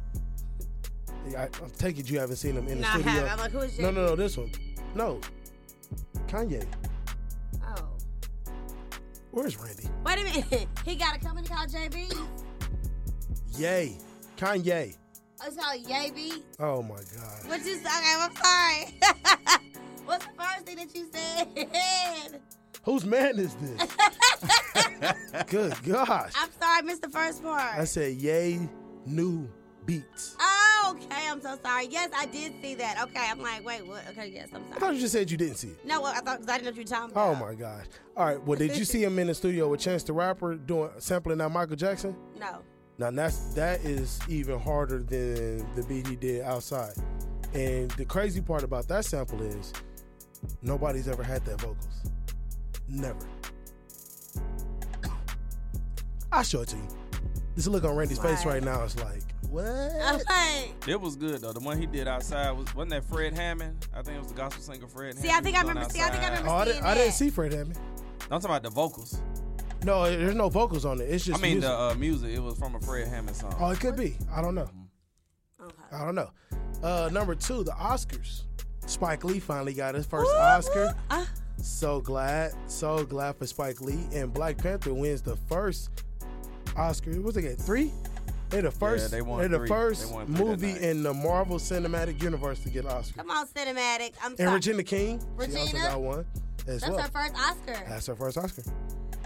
S3: I, I'm taking it you haven't seen him in the
S1: Nah,
S3: studio.
S1: like,
S3: no, no, no, this one. No. Kanye.
S1: Oh.
S3: Where's Randy?
S1: Wait a minute. *laughs* He got a company called JB.
S3: Yay. Kanye.
S1: Oh, It's called Yay Beat.
S3: Oh my God.
S1: What you? Okay, I'm sorry. *laughs* What's the first thing that you said? *laughs*
S3: Whose man is this? Good gosh.
S1: I'm sorry, I missed the first part.
S3: I said, yay, new beats.
S1: Oh, okay. I'm so sorry. Yes, I did see that. Okay, I'm like, wait, what? Okay, yes, I'm sorry.
S3: I thought you just said you didn't see it.
S1: No, well, I thought because I didn't know what you were talking
S3: Oh my gosh. All right. Well, did you see him in the studio with Chance the Rapper doing sampling that Michael Jackson?
S1: No.
S3: Now that's that is even harder than the beat he did outside. And the crazy part about that sample is nobody's ever had that vocals. Never. *coughs* I'll show it to you. This look on Randy's face
S1: right
S3: now is like, what?
S1: I'm like,
S2: It was good though. The one he did outside was wasn't that Fred Hammond? I think it was the gospel singer Fred.
S1: See,
S2: Hammond.
S1: I think I remember-
S2: on
S1: see, I think I
S2: outside.
S3: Oh, I, didn't, I didn't see Fred Hammond.
S2: I'm talking about the vocals.
S3: No, there's no vocals on it. It's just
S2: I mean
S3: music.
S2: the uh, music. It was from a Fred Hammond song.
S3: oh, it could be. I don't know.
S1: okay.
S3: I don't know. Uh, number two, the Oscars. Spike Lee finally got his first Oscar.
S1: Uh,
S3: So glad, so glad for Spike Lee. And Black Panther wins the first Oscar. What they get? Three? They're the first.
S2: they won
S3: are the
S2: three.
S3: first
S2: They won three
S3: movie
S2: night.
S3: in the Marvel Cinematic Universe to get an Oscar.
S1: come on, cinematic. I'm
S3: And
S1: sorry.
S3: Regina King, she also
S1: Regina?
S3: got one as
S1: That's
S3: well.
S1: her first Oscar.
S3: That's her first Oscar.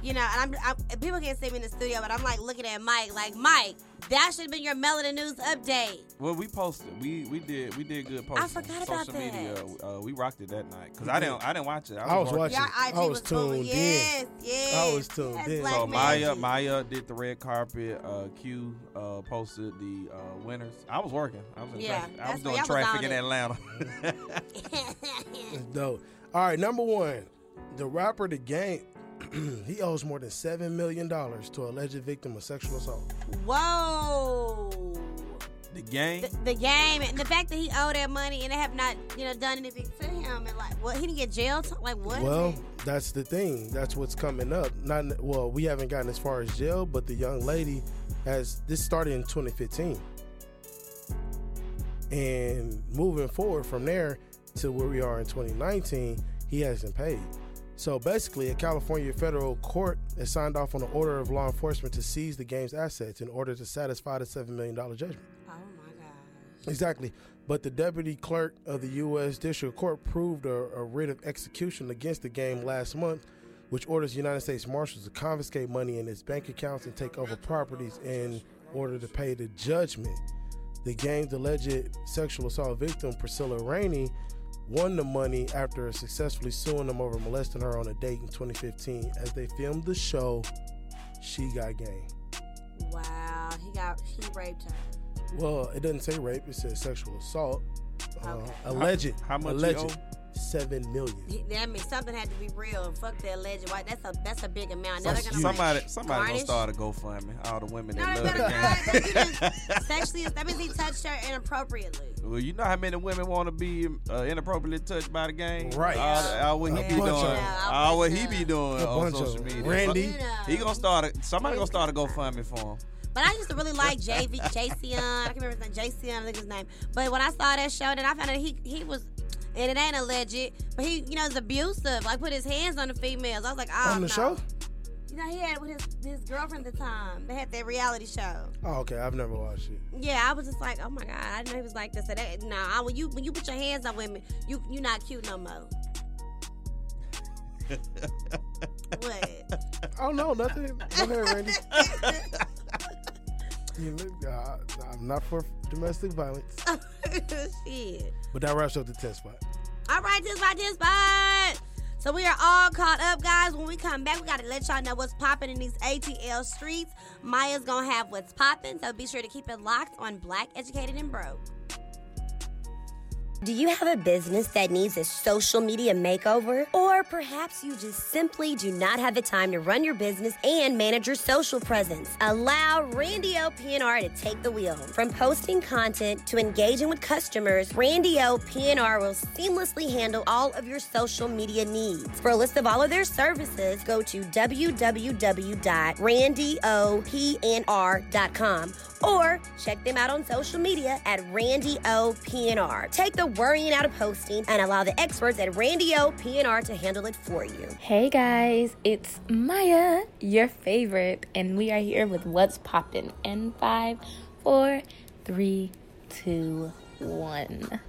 S1: You know, and I'm, I'm people can't see me in the studio, but I'm like looking at Mike, like Mike, that should have been your Melanin News update.
S2: Well, we posted. We we did we did good posting.
S1: I forgot about
S2: Social media.
S1: that.
S2: Uh, we rocked it that night because I didn't I didn't watch it.
S3: I was
S2: working.
S3: watching.
S1: Your IG
S3: I was
S1: was full.
S3: tuned in.
S1: Yes, yes.
S3: I was tuned
S1: That's
S3: in.
S1: Black
S2: So Maya. Maya did the red carpet. Uh, Q uh, posted the uh, winners. I was working. I was in
S1: Yeah,
S2: traffic. I was doing
S1: y'all was
S2: traffic in. Atlanta. *laughs* *laughs*
S3: That's dope. All right, number one, the rapper The Game. *clears throat* he owes more than seven million dollars to alleged victim of sexual assault.
S1: Whoa.
S2: the game.
S1: The, the game and the fact that he owed that money and they have not, you know, done anything to him and like, what he didn't get jail? T- like what?
S3: Well, that's the thing. That's what's coming up. Not well, we haven't gotten as far as jail, but the young lady has. This started in 2015, and moving forward from there to where we are in 2019, he hasn't paid. So basically, a California federal court has signed off on an order of law enforcement to seize the game's assets in order to satisfy the seven million dollar judgment.
S1: oh my god.
S3: Exactly. But the deputy clerk of the U.S. District Court proved a, a writ of execution against the game last month, which orders United States Marshals to confiscate money in its bank accounts and take over properties in order to pay the judgment. The game's alleged sexual assault victim, Priscilla Rainey, won the money after successfully suing them over molesting her on a date in 2015. As they filmed the show, she got game.
S1: Wow. He got he raped her.
S3: Well, it doesn't say rape; it says sexual assault. Uh, alleged.
S2: How much he
S3: Alleged.
S2: Owe?
S3: Seven million.
S1: He- That means something had to be real. Fuck the alleged white. That's a that's a big amount. Now
S3: That's
S1: they're gonna like,
S2: Somebody somebody gonna start a GoFundMe. All the women
S1: No,
S2: that
S1: no,
S2: love
S1: no,
S2: the
S1: no,
S2: game.
S1: no, no, no. *laughs* Sexually, that means he touched her inappropriately.
S2: Well, you know how many women want to be uh, inappropriately touched by the game?
S3: Right.
S2: All, the- all what he
S3: A
S2: be doing.
S3: of-
S1: Yeah,
S2: all what he be doing
S3: A
S2: on
S3: bunch of
S2: social media.
S3: Randy.
S1: You know.
S2: He gonna start. A, somebody gonna start a GoFundMe for him.
S1: But I used to really like JV, Jason. I can't remember his name. Jason, I think his name. But when I saw that show, then I found out he he was, and it ain't alleged, but he you know is abusive. Like put his hands on the females. I was like, oh
S3: On the
S1: no.
S3: show?
S1: You know he had it with his his girlfriend at the time. They had that reality show.
S3: Oh, okay. I've never watched it.
S1: Yeah, I was just like, oh my god, I didn't know he was like this. So that, nah, I, when you when you put your hands on women, you you not cute no more. *laughs* what?
S3: Oh no, nothing. Go ahead, Randy. *laughs* You look, uh, I'm not for domestic violence, *laughs*
S1: Shit.
S3: but that wraps up the test spot.
S1: All right, test spot, test spot. So we are all caught up, guys. When we come back, we gotta let y'all know what's popping in these ATL streets. Maya's gonna have what's popping, so be sure to keep it locked on Black, Educated, and Broke.
S4: Do you have a business that needs a social media makeover? Or perhaps you just simply do not have the time to run your business and manage your social presence? Allow Randy O PNR to take the wheel. From posting content to engaging with customers, Randy O PNR will seamlessly handle all of your social media needs. For a list of all of their services, go to www.randyopnr.com or check them out on social media at Randy O PNR. Take the worrying out of posting and allow the experts at Randy O PNR to handle it for you.
S9: Hey guys, it's Maya, your favorite, and we are here with What's Poppin' in five, four, three, two, one.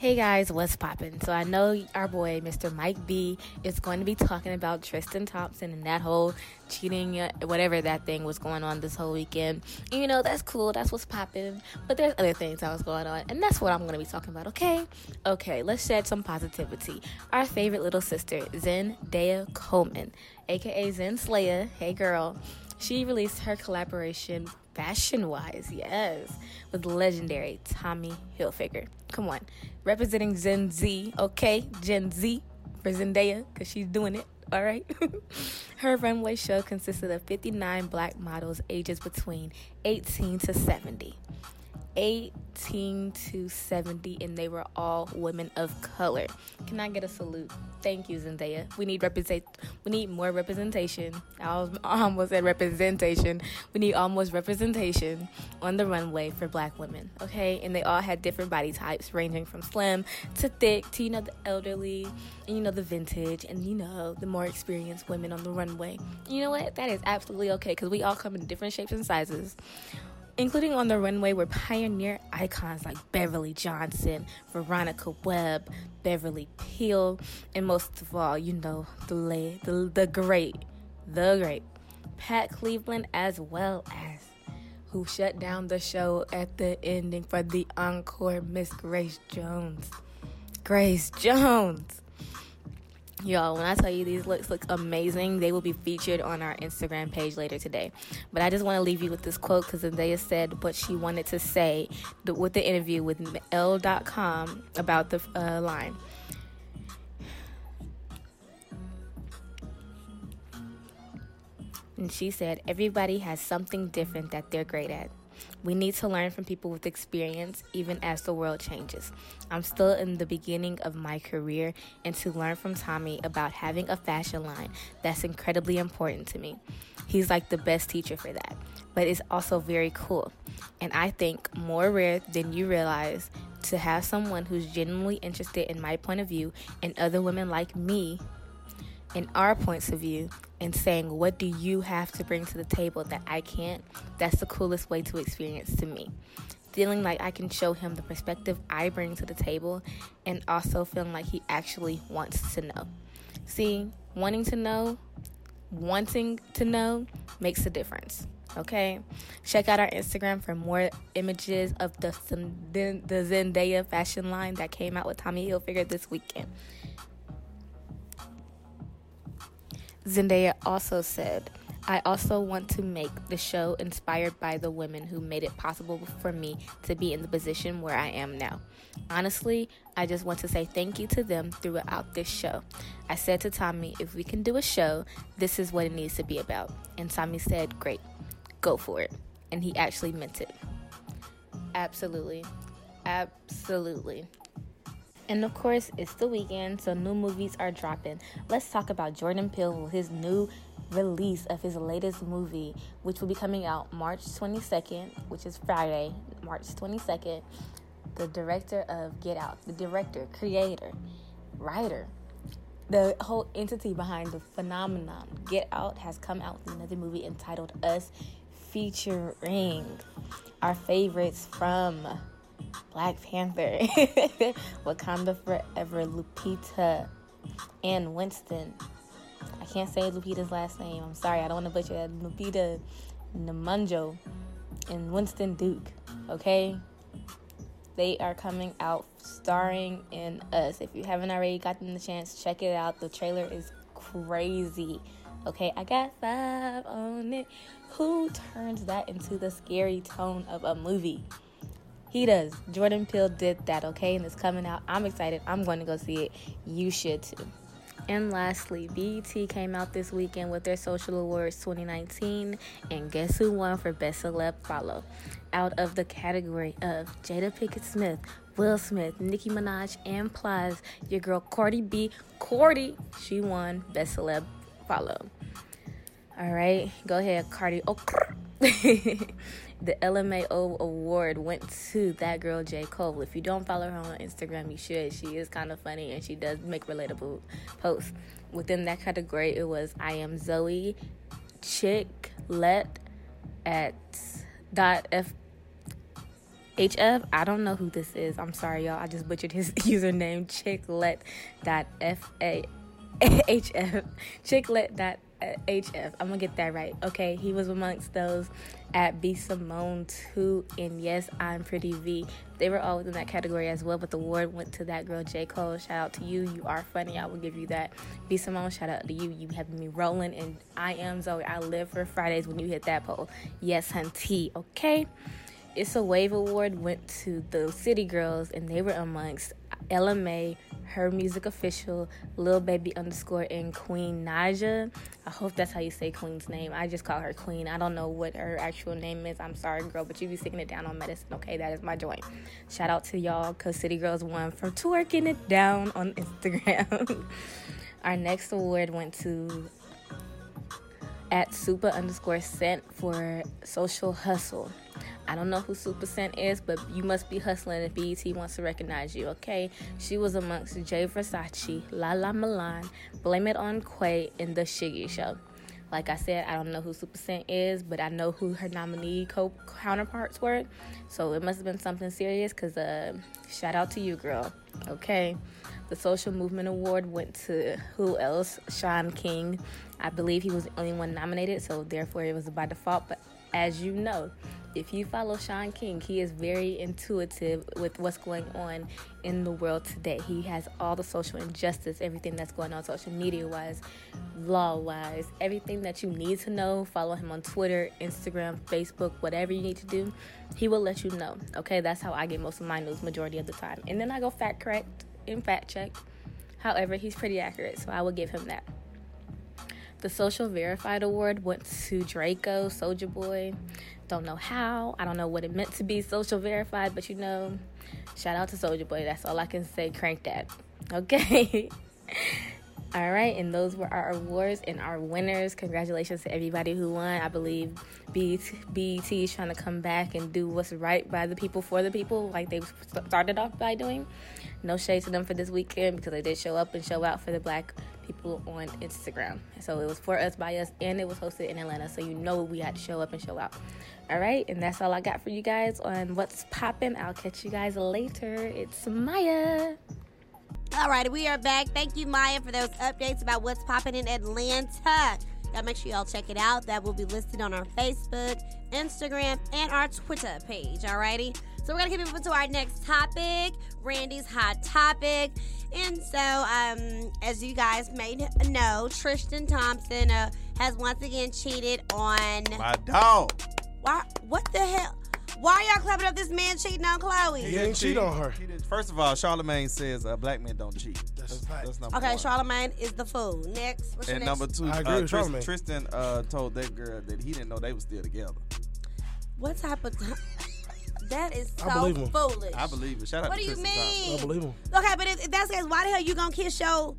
S9: Hey guys, what's poppin'? So I know our boy Mr. Mike B is going to be talking about Tristan Thompson and that whole cheating, uh, whatever that thing was going on this whole weekend. And you know that's cool, that's what's poppin'. But there's other things that was going on, and that's what I'm going to be talking about. Okay, okay, let's shed some positivity. Our favorite little sister, Zendaya Coleman, aka Zen Slayer. Hey girl, she released her collaboration fashion wise, yes, with legendary Tommy Hilfiger. Come on, representing Gen Z, okay? Gen Z for Zendaya, because she's doing it, all right? *laughs* Her runway show consisted of 59 black models ages between 18 to 70. 18 to 70, and they were all women of color. Can I get a salute? Thank you, Zendaya. We need represent. We need more representation. I, was, almost said representation. We need almost representation on the runway for Black women. Okay, and they all had different body types, ranging from slim to thick to you know the elderly, and you know the vintage, and you know the more experienced women on the runway. You know what? That is absolutely okay because we all come in different shapes and sizes. Including on the runway were pioneer icons like Beverly Johnson, Veronica Webb, Beverly Peele, and most of all, you know, the the, the great, the great Pat Cleveland, as well as who shut down the show at the ending for the encore, Miss Grace Jones. Grace Jones. Y'all, when I tell you these looks look amazing, they will be featured on our Instagram page later today. But I just want to leave you with this quote because Zendaya said what she wanted to say with the interview with Elle.com about the uh, line. And she said, Everybody has something different that they're great at. We need to learn from people with experience even as the world changes. I'm still in the beginning of my career, and to learn from Tommy about having a fashion line that's incredibly important to me. He's like the best teacher for that, but it's also very cool. And I think more rare than you realize to have someone who's genuinely interested in my point of view and other women like me in our points of view and saying, What do you have to bring to the table that I can't? That's the coolest way to experience to me. Feeling like I can show him the perspective I bring to the table and also feeling like he actually wants to know. See, wanting to know, wanting to know makes a difference. Okay, check out our Instagram for more images of the the Zendaya fashion line that came out with Tommy Hilfiger this weekend. Zendaya also said, I also want to make the show inspired by the women who made it possible for me to be in the position where I am now. Honestly, I just want to say thank you to them throughout this show. I said to Tommy, if we can do a show, this is what it needs to be about. And Tommy said, Great, go for it. And he actually meant it. Absolutely. Absolutely. And of course, it's the weekend, so new movies are dropping. Let's talk about Jordan Peele, his new release of his latest movie, which will be coming out March 22nd, which is Friday, March 22nd. The director of Get Out, the director, creator, writer, the whole entity behind the phenomenon Get Out has come out with another movie entitled Us, featuring our favorites from Black Panther, *laughs* Wakanda Forever, Lupita, and Winston. I can't say Lupita's last name. I'm sorry. I don't want to butcher that. Lupita Nyong'o and Winston Duke. Okay, they are coming out starring in us. If you haven't already gotten the chance, check it out. The trailer is crazy. Okay, I got five on it. Who turns that into the scary tone of a movie? He does. Jordan Peele did that, okay? And it's coming out. I'm excited. I'm going to go see it. You should too. And lastly, BET came out this weekend with their Social Awards 2019, and guess who won for Best Celeb Follow? Out of the category of Jada Pinkett Smith, Will Smith, Nicki Minaj, and Plies, your girl Cardi B, Cardi, she won Best Celeb Follow. All right, go ahead, Cardi. Oh, *laughs* the LMAO award went to that girl J. Cole. If you don't follow her on Instagram, you should. She is kind of funny and she does make relatable posts. Within that category, it was I am Zoe Chick Let at dot F HF. I don't know who this is. I'm sorry, y'all. I just butchered his *laughs* username. Chicklet dot F HF. I'm gonna get that right. Okay, he was amongst those at B Simone too, and yes, I'm Pretty V. They were all within that category as well, but the award went to that girl J Cole. Shout out to you. You are funny. I will give you that. B Simone, shout out to you. You have me rolling, and I am Zoe. I live for Fridays when you hit that poll. Yes, hunty. Okay. It's a Wave Award went to the City Girls, and they were amongst Ella Mai, her music official, Lil Baby underscore, and Queen Naja. I hope that's how you say Queen's name. I just call her Queen. I don't know what her actual name is. I'm sorry, girl, but you be sticking it down on medicine. Okay, that is my joint. Shout out to y'all, cause City Girls won for twerking it down on *laughs* Instagram. Our next award went to at super underscore cent for social hustle. I don't know who Super Cent is, but you must be hustling if BET wants to recognize you, okay? She was amongst Jay Versace, Lala Milan, Blame It on Quay, and The Shiggy Show. Like I said, I don't know who Super Cent is, but I know who her nominee co- counterparts were. So it must have been something serious because uh, shout out to you, girl. Okay. The Social Movement Award went to who else? Shaun King. I believe he was the only one nominated, so therefore it was by default. But as you know, if you follow Shaun King, he is very intuitive with what's going on in the world today. He has all the social injustice, everything that's going on social media wise, law wise, everything that you need to know. Follow him on Twitter, Instagram, Facebook, whatever you need to do. He will let you know. Okay, that's how I get most of my news majority of the time. And then I go fact correct and fact check. However, he's pretty accurate, so I will give him that. The Social Verified Award went to Draco, Soulja Boy. Don't know how. I don't know what it meant to be social verified, but you know, shout out to Soulja Boy. That's all I can say. Crank that. Okay. *laughs* all right, and those were our awards and our winners. Congratulations to everybody who won. I believe BET, is trying to come back and do what's right by the people for the people, like they started off by doing. No shade to them for this weekend because they did show up and show out for the black people on Instagram. So it was for us, by us, and it was hosted in Atlanta. So you know we had to show up and show out. All right, and that's all I got for you guys on what's popping. I'll catch you guys later. It's Maya.
S1: All right, we are back. Thank you, Maya, for those updates about what's popping in Atlanta. Y'all make sure y'all check it out. That will be listed on our Facebook, Instagram, and our Twitter page. Alrighty. So we're gonna keep moving to our next topic, Randy's hot topic. And so, um, as you guys may know, Tristan Thompson uh, has once again cheated on
S2: My dog.
S1: Why? What the hell? Why y'all clapping up this man cheating on Khloé?
S3: He didn't cheat on her.
S2: First of all, Charlemagne says uh, black men don't cheat.
S3: That's a fact.
S2: That's number
S1: Okay,
S2: one.
S1: Charlemagne is the fool. Next, what's your
S2: And
S1: next?
S2: number two,
S3: I agree
S2: uh,
S3: with
S2: Tris-
S3: Charlemagne.
S2: Tristan uh, told that girl that he didn't know they were still together.
S1: What type of? that is
S3: I
S1: so
S3: believe him.
S1: foolish.
S2: I believe it. Shout out
S1: What
S2: to
S1: do you
S2: Tristan Thompson.
S1: mean?
S3: I believe him.
S1: Okay, but if, if that's the case, why the hell you gonna kiss your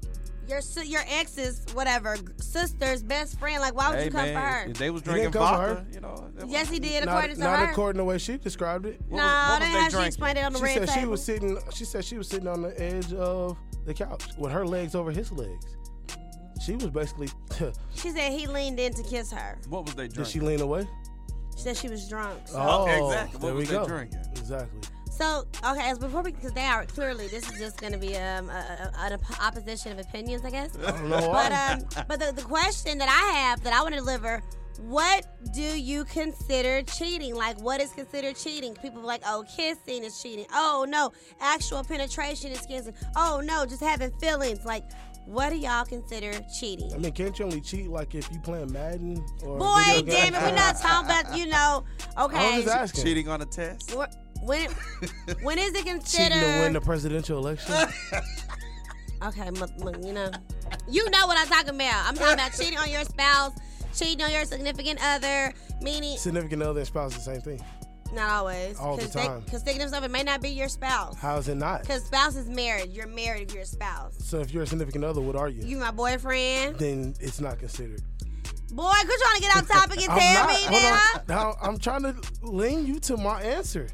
S1: your si- your ex's whatever sister's best friend? Like, why would
S2: Hey
S1: you come
S2: man,
S1: for her?
S2: if they was
S3: He
S2: drinking
S3: didn't come for
S2: vodka, you know. that
S1: Yes, he did,
S3: Not,
S1: according to
S3: not
S1: her.
S3: Not according to the way she described it.
S1: no,
S2: What was- what
S1: that
S2: they
S1: how she explained it on the
S3: She
S1: red
S3: said
S1: table.
S3: she was sitting. She said she was sitting on the edge of the couch with her legs over his legs. She was basically. *laughs*
S1: She said he leaned in to kiss her.
S2: What was they
S3: Did she lean away?
S1: She said she was drunk. So,
S2: Oh, exactly. What
S3: There
S2: was
S3: we
S2: they
S3: go.
S2: drinking?
S3: Exactly.
S1: So okay, as before we because they are clearly this is just gonna be um a, a, an opposition of opinions, I guess.
S3: I don't know
S1: But um, but the, the question that I have that I want to deliver: What do you consider cheating? Like, what is considered cheating? People be like, oh, kissing is cheating. Oh no, actual penetration is kissing. Oh no, just having feelings. Like, what do y'all consider cheating?
S3: I mean, can't you only cheat like if you playing Madden or?
S1: Boy, damn it, we're not talking about you know. *laughs*
S3: I
S1: Okay,
S3: just asking.
S2: Cheating on a test?
S1: Wh- when *laughs* when is it considered Cheating
S3: to win the presidential election. *laughs*
S1: Okay, you know, you know what I'm talking about. I'm talking about cheating on your spouse, cheating on your significant other, meaning
S3: Significant other and spouse, is the same thing.
S1: not always.
S3: All the time.
S1: Because significant other may not be your spouse.
S3: How is it not?
S1: Because spouse is married. You're married if you're a spouse.
S3: So if you're a significant other, what are you?
S1: You my boyfriend.
S3: then it's not considered.
S1: Boy, quit trying to get off topic and *laughs* tell me now.
S3: Now I'm trying to lean you to my answer.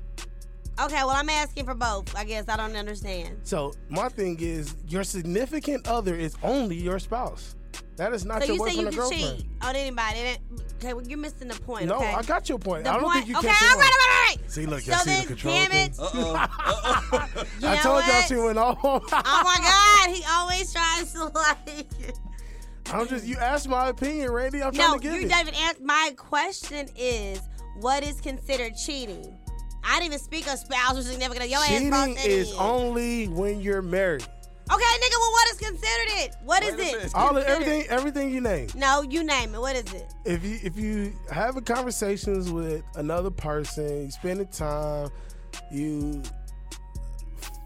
S1: Okay, well I'm asking for both. I guess I don't understand.
S3: So my thing is, your significant other is only your spouse. That is not
S1: So
S3: your
S1: you say you
S3: boyfriend or
S1: can
S3: girlfriend.
S1: cheat on anybody? That- Okay, well you're missing the point.
S3: No,
S1: okay?
S3: I got your point.
S1: The
S3: I don't
S1: point.
S3: think you
S1: okay,
S3: catch
S1: all
S3: it
S1: right,
S3: on.
S1: all right, all right.
S3: See, look,
S1: So
S3: y'all see the control
S1: damn
S3: thing.
S1: it. *laughs* *laughs*
S3: I
S1: You know
S3: told y'all she went off.
S1: Oh my God, he always tries to like.
S3: I'm just you asked my opinion, Randy. I'm trying
S1: No,
S3: to get
S1: you
S3: it.
S1: don't even answer. My question is, what is considered cheating? I didn't even speak of spouse or significant. other. Your
S3: Cheating
S1: brought that
S3: is
S1: in.
S3: only when you're married.
S1: Okay, nigga. Well, what is considered it? What is
S2: Wait a
S1: it?
S3: All of, everything, everything you name.
S1: No, you name it. What is it?
S3: If you if you having conversations with another person, you spending time, you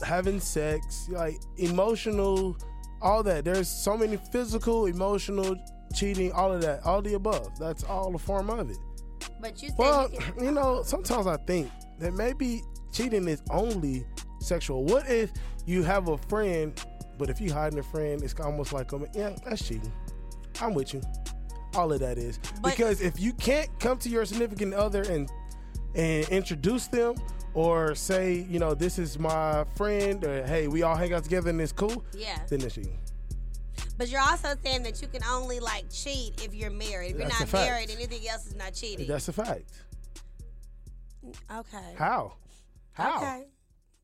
S3: having sex, like emotional, all that. There's so many physical, emotional, cheating, all of that, all the above. That's all a form of it.
S1: But you said
S3: Well,
S1: you can,
S3: you know, sometimes I think that maybe cheating is only sexual. What if you have a friend, but if you hiding a friend, it's almost like, um, yeah, that's cheating. I'm with you. All of that is
S1: But-
S3: because if you can't come to your significant other and and introduce them or say, you know, this is my friend, or hey, we all hang out together and it's cool,
S1: yeah.
S3: then it's cheating.
S1: But you're also saying that you can only like cheat if you're married. If you're not married, anything else is not cheating.
S3: That's a fact.
S1: Okay.
S3: How? How?
S1: Okay.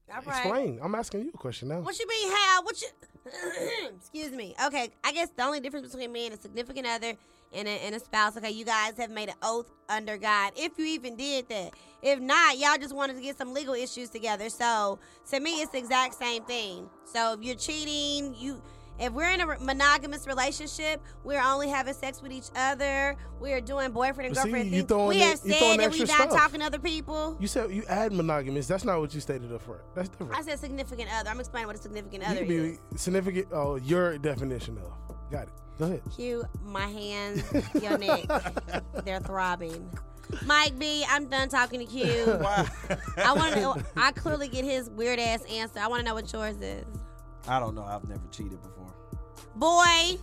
S1: All right.
S3: Explain. I'm asking you a question now.
S1: What you mean how? What you? *clears throat* Excuse me. Okay, I guess the only difference between me and a significant other and a, and a spouse. Okay, you guys have made an oath under God, if you even did that. If not, y'all just wanted to get some legal issues together. So to me, it's the exact same thing. So if you're cheating, you. If we're in a monogamous relationship, we're only having sex with each other. We're doing boyfriend and
S3: But see,
S1: girlfriend
S3: you
S1: things. We have
S3: you throwing
S1: said that we're not
S3: stuff.
S1: talking to other people.
S3: You said you add monogamous. That's not what you stated up front. That's different.
S1: I said significant other. I'm explaining what a significant
S3: You
S1: other
S3: can
S1: is.
S3: be significant. Oh, your definition of. Got it. Go ahead.
S1: Cue my hands, *laughs* your neck, they're throbbing. Mike B, I'm done talking to Q. *laughs* I want to know. I clearly get his weird ass answer. I want to know what yours is.
S2: I don't know. I've never cheated before.
S1: Boy,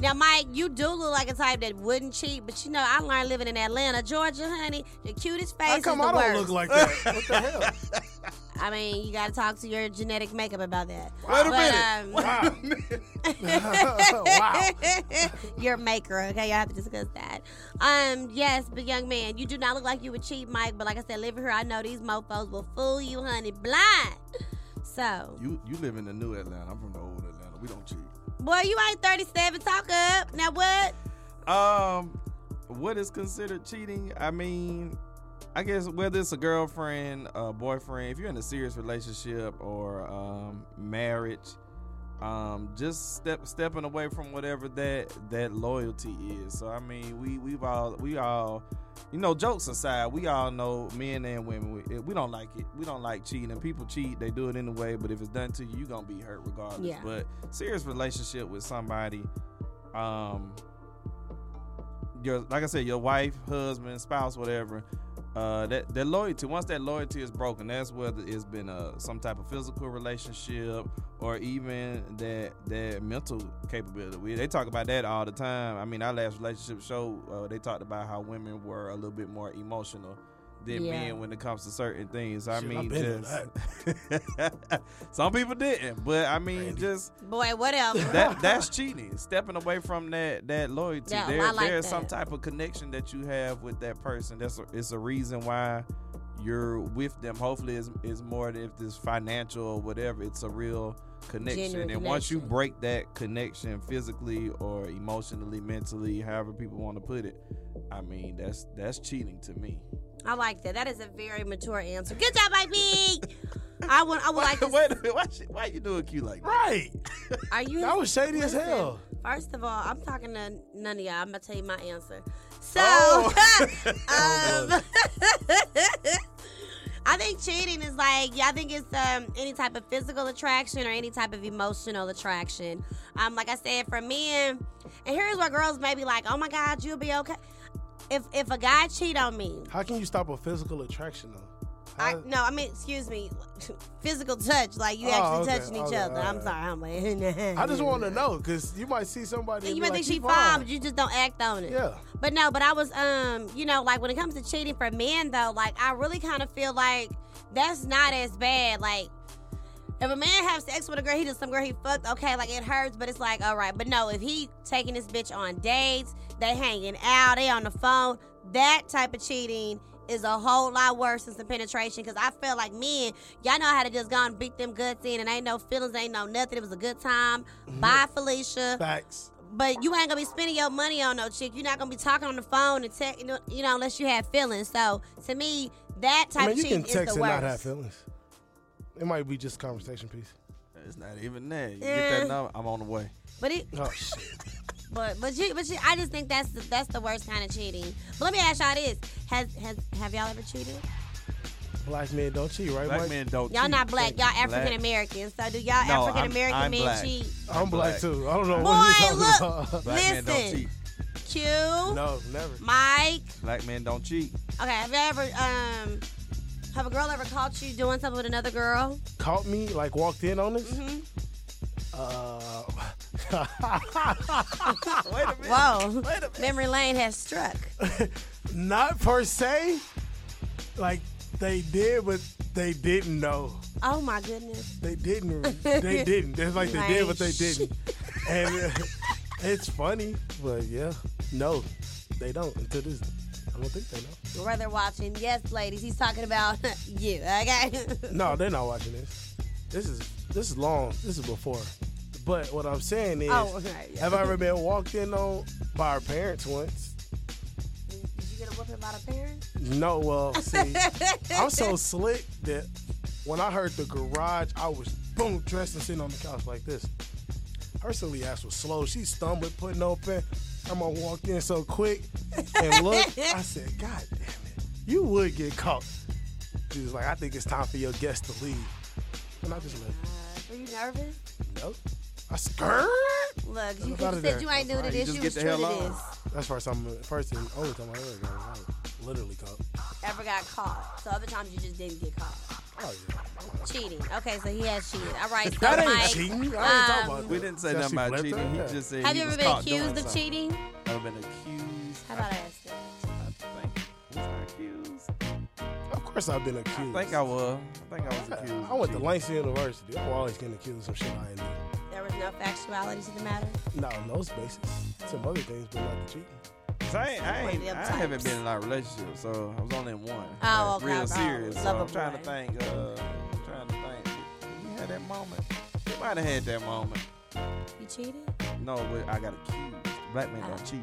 S1: now Mike, you do look like a type that wouldn't cheat, but you know I learned living in Atlanta, Georgia, honey. The cutest face
S3: How
S1: is
S3: come
S1: the
S3: I don't
S1: worst.
S3: look like that? what the *laughs* hell?
S1: I mean, you got to talk to your genetic makeup about that.
S2: Wait a
S1: But,
S2: minute.
S1: um, *laughs* *laughs*
S3: wow.
S1: your maker. Okay, y'all have to discuss that. Um, yes, but young man, you do not look like you would cheat, Mike. But like I said, living here, I know these mofo's will fool you, honey, blind. So,
S2: You you live in the new Atlanta. I'm from the old Atlanta. We don't cheat.
S1: Boy, you ain't 37. Talk up. Now what?
S2: Um, what is considered cheating? I mean, I guess whether it's a girlfriend, a boyfriend, if you're in a serious relationship or um, marriage, um, just step stepping away from whatever that that loyalty is. So I mean, we we've all we all, you know, jokes aside, we all know men and women we, we don't like it. We don't like cheating. And People cheat, they do it anyway. But if it's done to you, you are gonna be hurt regardless.
S1: Yeah.
S2: But serious relationship with somebody, um, your like I said, your wife, husband, spouse, whatever. Uh, that that loyalty. Once that loyalty is broken, that's whether it's been uh some type of physical relationship or even that that mental capability. We, they talk about that all the time. I mean, our last relationship show, uh, they talked about how women were a little bit more emotional than
S1: Yeah.
S2: men when it comes to certain things. I
S3: Shit,
S2: mean,
S3: I've
S2: just *laughs* some people didn't, but I mean, just
S1: Boy, whatever.
S2: that *laughs* that's cheating. Stepping away from that that loyalty.
S1: Yeah,
S2: there
S1: like
S2: there's
S1: that.
S2: some type of connection that you have with that person. That's a, it's a reason why you're with them. Hopefully, it's, it's more than if it's financial or whatever. It's a real connection.
S1: Genuine
S2: and once you break that connection physically or emotionally, mentally, however people want to put it, I mean that's that's cheating to me.
S1: I like that. That is a very mature answer. Good job, Mike I would. I would like to.
S2: Wait a minute, why, she- why you doing cute like that?
S3: Right.
S1: Are you?
S3: That was shady as hell.
S1: First of all, I'm talking to none of y'all. I'm gonna tell you my answer. So,
S2: Oh. *laughs*
S1: um, *laughs* *laughs* I think cheating is like, yeah, I think it's um, any type of physical attraction or any type of emotional attraction. Um, like I said, for men, and here's where girls may be like, oh my God, you'll be okay. If if a guy cheat on me,
S3: How can you stop a physical attraction though?
S1: I, no, I mean, excuse me, *laughs* physical touch, like you
S3: Oh,
S1: actually
S3: okay,
S1: touching each
S3: okay,
S1: other. I'm sorry, I'm like, *laughs*
S3: I just want to know because you might see somebody. and
S1: you might
S3: like,
S1: think she fine, but you just don't act on it.
S3: Yeah.
S1: But no, but I was um, you know, like when it comes to cheating for men though, like I really kind of feel like that's not as bad. Like if a man have sex with a girl, he does some girl he fucked, okay, like it hurts, but it's like, all right. But no, if he taking this bitch on dates, they hanging out, they on the phone, that type of cheating is a whole lot worse than some penetration. Cause I feel like men, y'all know how to just go and beat them guts in and ain't no feelings, ain't no nothing. It was a good time. Mhm. Bye, Felicia.
S3: Facts.
S1: But you ain't gonna be spending your money on no chick. You're not gonna be talking on the phone and text, you know, unless you have feelings. So to me, that type
S3: I mean,
S1: of
S3: you
S1: cheating
S3: can text
S1: is
S3: and
S1: the
S3: not
S1: worst.
S3: have feelings. It might be just a conversation piece.
S2: It's not even that. You get that number, I'm on the way.
S1: But it,
S3: Oh *laughs* shit.
S1: but but you, but you, I just think that's the, that's the worst kind of cheating. But let me ask y'all this: Has has have y'all ever cheated?
S3: Black men don't cheat, right,
S2: Black
S3: Mike?
S2: men don't
S1: Y'all
S2: cheat.
S1: not black. Y'all African American. So do y'all
S2: No,
S1: African
S2: I'm-
S1: American
S2: I'm
S1: men
S2: black.
S1: cheat?
S3: I'm black
S2: black.
S3: too. I don't know
S1: Boy,
S3: what you're talking
S1: look.
S3: about.
S2: Black men don't
S1: Listen.
S2: cheat.
S1: Q,
S3: no, never.
S1: Mike.
S2: Black men don't cheat.
S1: Okay, have you ever um have a girl ever caught you doing something with another girl?
S3: Caught me, like walked in on us.
S1: Mm-hmm.
S3: Uh, *laughs*
S2: Wait a minute.
S1: Whoa.
S2: Wait a minute.
S1: Memory lane has struck. *laughs*
S3: not per se. Like they did, but they didn't know.
S1: Oh my goodness.
S3: They didn't. *laughs* They didn't. It's like they did, but they didn't. And uh, it's funny, but yeah, no, they don't. Until this, I don't think they know.
S1: Where they're watching. Yes, ladies, he's talking about *laughs* you, okay? *laughs*
S3: No, they're not watching this. This is this is long. This is before. But what I'm saying is,
S1: Oh, yeah.
S3: have I ever been walked in on by our parents once?
S1: Did you get a whooping by the parents?
S3: No, well, see, *laughs* I'm so slick that when I heard the garage, I was boom dressed and sitting on the couch like this. Her silly ass was slow. She stumbled, putting open. I'm gonna walk in so quick and look. I said, God damn it, you would get caught. She was like, I think it's time for your guest to leave. And I just left.
S1: Uh, were you nervous?
S3: Nope. I skirt.
S1: Look, you, you said you ain't new to
S2: Right, you
S1: this.
S2: just
S1: You
S2: get
S1: was
S2: the
S1: true
S2: hell
S1: this.
S3: That's first time, first and only time I ever got. I was literally caught.
S1: Ever got caught. So other times you just didn't get caught.
S3: Oh yeah.
S1: Cheating. Okay, so he has cheated. All right, so
S3: That ain't
S1: Mike,
S3: cheating. I ain't talking
S1: um,
S3: about
S2: We didn't say nothing about cheating.
S3: her?
S2: He
S3: Yeah.
S2: just said
S1: Have
S2: he
S1: you ever
S2: was
S1: been accused of
S2: something.
S1: cheating?
S2: Ever been accused?
S1: How about I ask that?
S2: I think was I accused?
S3: Of course, I've been accused.
S2: I think I was. I think I was accused.
S3: I went to
S2: of
S3: Langston University. I'm always getting accused of some shit I ain't do.
S1: There was no factuality to the matter.
S3: No, on those bases. Some other things, but not the cheating.
S2: I, ain't, I, ain't, I haven't been in a lot of relationships, so I was only in one.
S1: Oh,
S2: like,
S1: okay,
S2: Real serious. So I'm trying to think. Uh, I'm trying to think. You had that moment. You might have had that moment.
S1: You cheated?
S2: No, but I got accused. Black men
S1: Oh.
S2: don't cheat.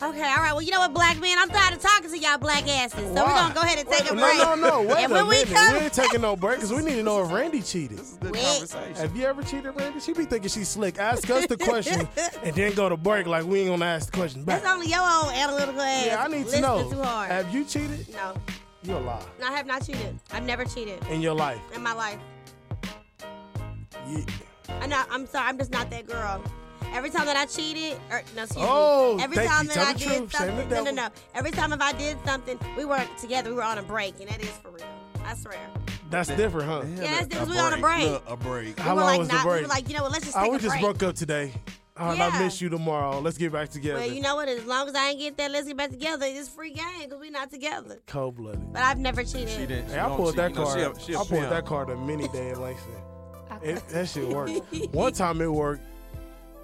S1: Okay, all right. Well, you know what, black man, I'm tired of talking to y'all black asses. So we're gonna go ahead and take a break.
S3: No, no, Wait
S1: and
S3: a
S1: when we come,
S3: we ain't taking no break because we need to know if Randy cheated.
S2: This is good
S1: Wait.
S2: conversation.
S3: Have you ever cheated, Randy? She be thinking she's slick. Ask us the question *laughs* and then go to break like we ain't gonna ask the question back.
S1: that's only your old analytical ass.
S3: Yeah, I need to
S1: listening
S3: know.
S1: Too hard.
S3: Have you cheated?
S1: no,
S3: You a lie
S1: no, I have not cheated. I've never cheated
S3: in your life.
S1: in my life.
S3: Yeah.
S1: I'm not. I'm sorry. I'm just not that girl. Every time that I cheated, or no, excuse
S3: Oh,
S1: me. Every time
S3: you.
S1: that
S3: Tell
S1: I did
S3: truth.
S1: Something, no, no, no. Every time if I did something, we weren't together. We were on a break, and that is for real. I swear.
S3: That's different, huh?
S1: Yeah, that's because we on a break.
S2: Look, a break.
S3: How
S1: we were
S3: long
S1: like
S3: was the
S1: not, We
S3: break?
S1: were like, you know what? Let's just
S3: Oh,
S1: take
S3: we
S1: a
S3: just
S1: break.
S3: broke up today. Oh, and I
S1: Yeah.
S3: miss you tomorrow. Let's get back together.
S1: Well, you know what? As long as I ain't get that, let's get back together. It's free game because we not together.
S3: Cold blooded.
S1: But I've never cheated.
S2: She didn't.
S3: Hey, I pulled that
S2: You know,
S3: card.
S2: she a- she a
S3: I pulled
S2: pimp.
S3: that card a mini day in Langston. It, that shit worked. *laughs* One time it worked,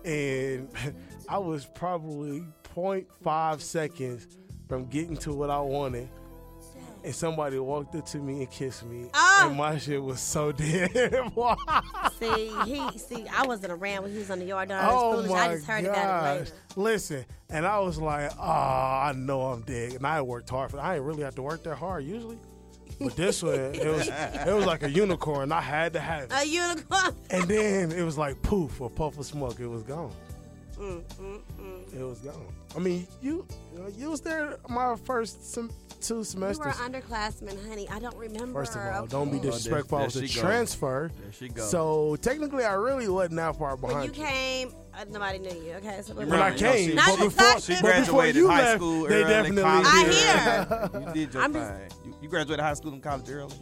S3: and *laughs* I was probably 0.5 seconds from getting to what I wanted. And somebody walked up to me and kissed me,
S1: Ah.
S3: and my shit was so *laughs* dead.
S1: See, he see, I wasn't around when he was on the yard
S3: oh
S1: foolish.
S3: my
S1: I just heard
S3: gosh!
S1: about it later.
S3: Listen, and I was like, "Oh, I know I'm dead." And I worked hard for. I ain't really have to work that hard usually, but this one it was it was like a unicorn. I had to have it.
S1: A unicorn.
S3: And then it was like poof, a puff of smoke. It was gone.
S1: Mm, mm, mm.
S3: It was gone. I mean, you you was there my first sem- two
S1: We were
S3: semesters.
S1: underclassmen, honey. I don't remember.
S3: First of all,
S1: okay?
S3: don't be
S2: Oh, there-
S3: disrespectful. I
S2: there
S3: was a
S2: she go.
S3: transfer.
S2: There she go.
S3: So technically, I really wasn't that far
S1: When
S3: behind
S1: you came, uh, nobody knew you. Okay, so we're
S3: When I
S1: fine.
S3: came,
S2: she-
S1: Not
S3: but
S1: just
S3: before,
S1: talking.
S2: She
S1: But
S3: but before
S2: graduated high
S3: left,
S2: school
S3: they definitely
S2: college
S1: I hear.
S2: You did your
S1: I'm
S2: thing.
S1: just-
S2: you, you graduated high school and college early.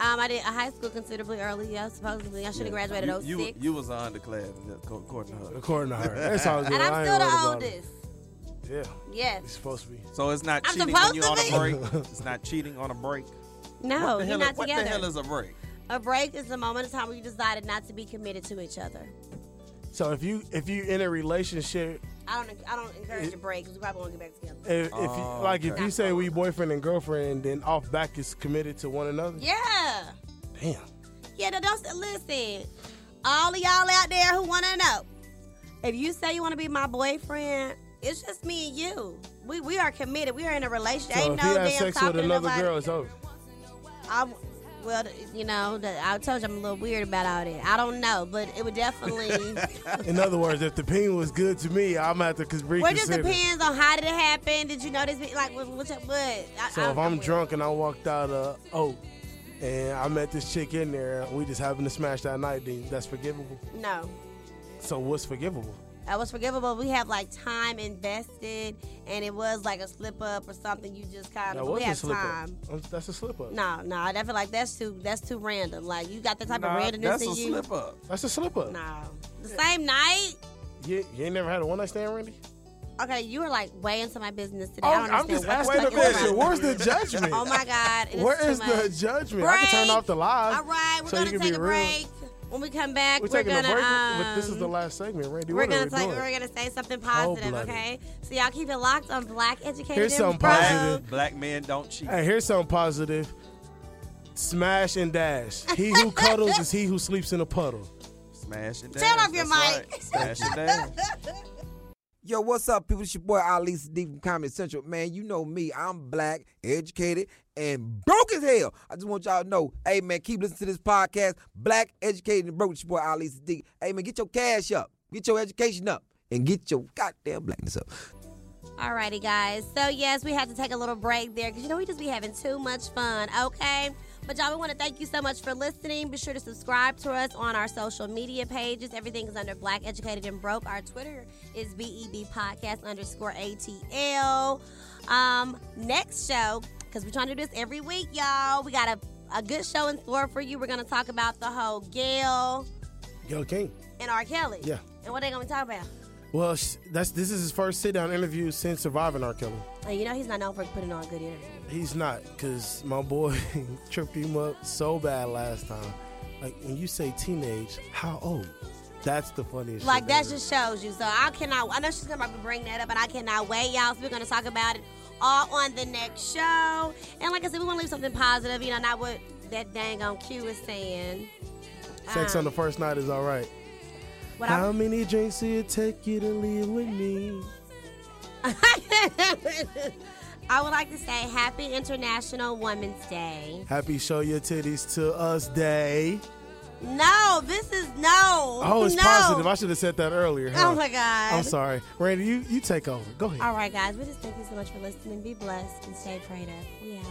S1: Um, I did a high school considerably early. Yeah, supposedly I should have graduated
S2: you,
S1: in
S2: you,
S1: 06.
S2: you was an underclass, according to her.
S3: According to her, that sounds good.
S1: and I'm still
S3: worried
S1: the oldest.
S3: Yeah,
S1: Yes.
S3: it's supposed to be.
S2: So it's not
S1: I'm
S2: cheating when
S1: supposed
S2: you
S1: to
S2: on a break. *laughs* It's not cheating on a break.
S1: No,
S2: what the
S1: you're
S2: hell,
S1: not
S2: what
S1: together.
S2: the hell is a break?
S1: a break is the moment of time where you decided not to be committed to each other.
S3: So if you if you in a relationship,
S1: I don't. I don't encourage a break because we probably won't get back together.
S3: if, if you,
S2: Oh,
S3: like if you say we boyfriend and girlfriend, then off back is committed to one another.
S1: Yeah.
S3: Damn.
S1: Yeah, no, don't listen. All of y'all out there who want to know, if you say you want to be my boyfriend, it's just me and you. We we are committed. We are in a relationship.
S3: So
S1: Ain't
S3: if
S1: no
S3: he has
S1: damn
S3: sex
S1: talking
S3: with
S1: to
S3: another
S1: nobody.
S3: girl, it's over.
S1: I, well, you know, the, I told you I'm a little weird about all that. I don't know, but it would definitely. *laughs*
S3: In other words, if the peen was good to me, I'm at the reconsider.
S1: well, it just depends on how did it happen. Did you know this? Like, what? what, what I,
S3: So
S1: I,
S3: if I'm drunk and I walked out of oh, and I met this chick in there. We just happened to smash that night. Then that's forgivable.
S1: No.
S3: So what's forgivable?
S1: That was forgivable. We have like time invested, and it was like a slip up or something. You just kind of
S3: was
S1: we have time.
S3: up. That's a slip up.
S1: No, no, I feel like that's too that's too random. Like you got that type
S2: Nah,
S1: of randomness
S2: that's
S1: in you.
S2: That's a slip up.
S3: That's a slip up.
S1: No, the same night.
S3: You, you ain't never had a one night stand, Randy?
S1: Okay, you were like way into my business today.
S3: Oh,
S1: I don't
S3: I'm just
S1: what
S3: asking
S1: the
S3: the
S1: fuck you're
S3: question. Where's the judgment?
S1: Oh my God!
S3: Where is Where the
S1: much.
S3: judgment? I can turn off the live.
S1: All right, we're
S3: so
S1: gonna take
S3: be
S1: a
S3: real.
S1: break. When we come back,
S3: We're
S1: we're, gonna.
S3: a break.
S1: um,
S3: this is the last segment, Randy.
S1: We're gonna say we're gonna say something positive,
S3: Cold-blooded.
S1: okay? So y'all keep it locked on Black Education.
S3: Here's
S1: and
S3: something
S1: Broke.
S3: positive.
S2: Black men don't cheat.
S3: Hey, here's something positive. Smash and dash. He who *laughs* cuddles is he who sleeps in a puddle.
S2: Smash and dash.
S1: Turn off your
S2: That's
S1: mic.
S2: right. Smash and dash. *laughs*
S10: Yo, what's up, people? It's your boy Ali Siddiq from Comedy Central. Man, you know me. I'm black, educated, and broke as hell. I just want y'all to know, hey, man, keep listening to this podcast. Black, educated, and broke. It's your boy Ali Siddiq. Hey, man, get your cash up. Get your education up. And get your goddamn blackness up.
S1: Alrighty, guys. So yes, we had to take a little break there because you know we just be having too much fun. Okay. But y'all, we want to thank you so much for listening. Be sure to subscribe to us on our social media pages. Everything is under Black Educated and Broke. Our Twitter is BEB Podcast underscore ATL. Um, next show, because we're trying to do this every week, y'all. We got a, a good show in store for you. We're going to talk about the whole Gayle
S3: Yo, King.
S1: and R. Kelly.
S3: Yeah.
S1: And what they going to talk about?
S3: Well, that's this is his first sit down interview since surviving R. Kelly.
S1: And you know he's not known for putting on good interviews.
S3: He's not, because my boy *laughs* tripped him up so bad last time. Like, when you say teenage, how old? That's the funniest
S1: Like that
S3: ever.
S1: just shows you. So I cannot. I know she's gonna probably bring that up, and I cannot wait, y'all. So we're gonna talk about it all on the next show. And like I said, we want to leave something positive. You know, not what that dang on Q is saying.
S3: Sex
S1: Um,
S3: on the first night is all right. How
S1: I-
S3: many drinks do it take you to leave with me? *laughs*
S1: I would like to say Happy International Women's Day.
S3: Happy Show Your Titties to Us Day.
S1: No, this is no.
S3: Oh, it's
S1: no.
S3: positive. I should have said that earlier. huh?
S1: Oh my God.
S3: I'm sorry. Randy, you, you take over. Go ahead.
S1: All right, guys. We just thank you so much for listening. Be blessed and stay prayed up. We out.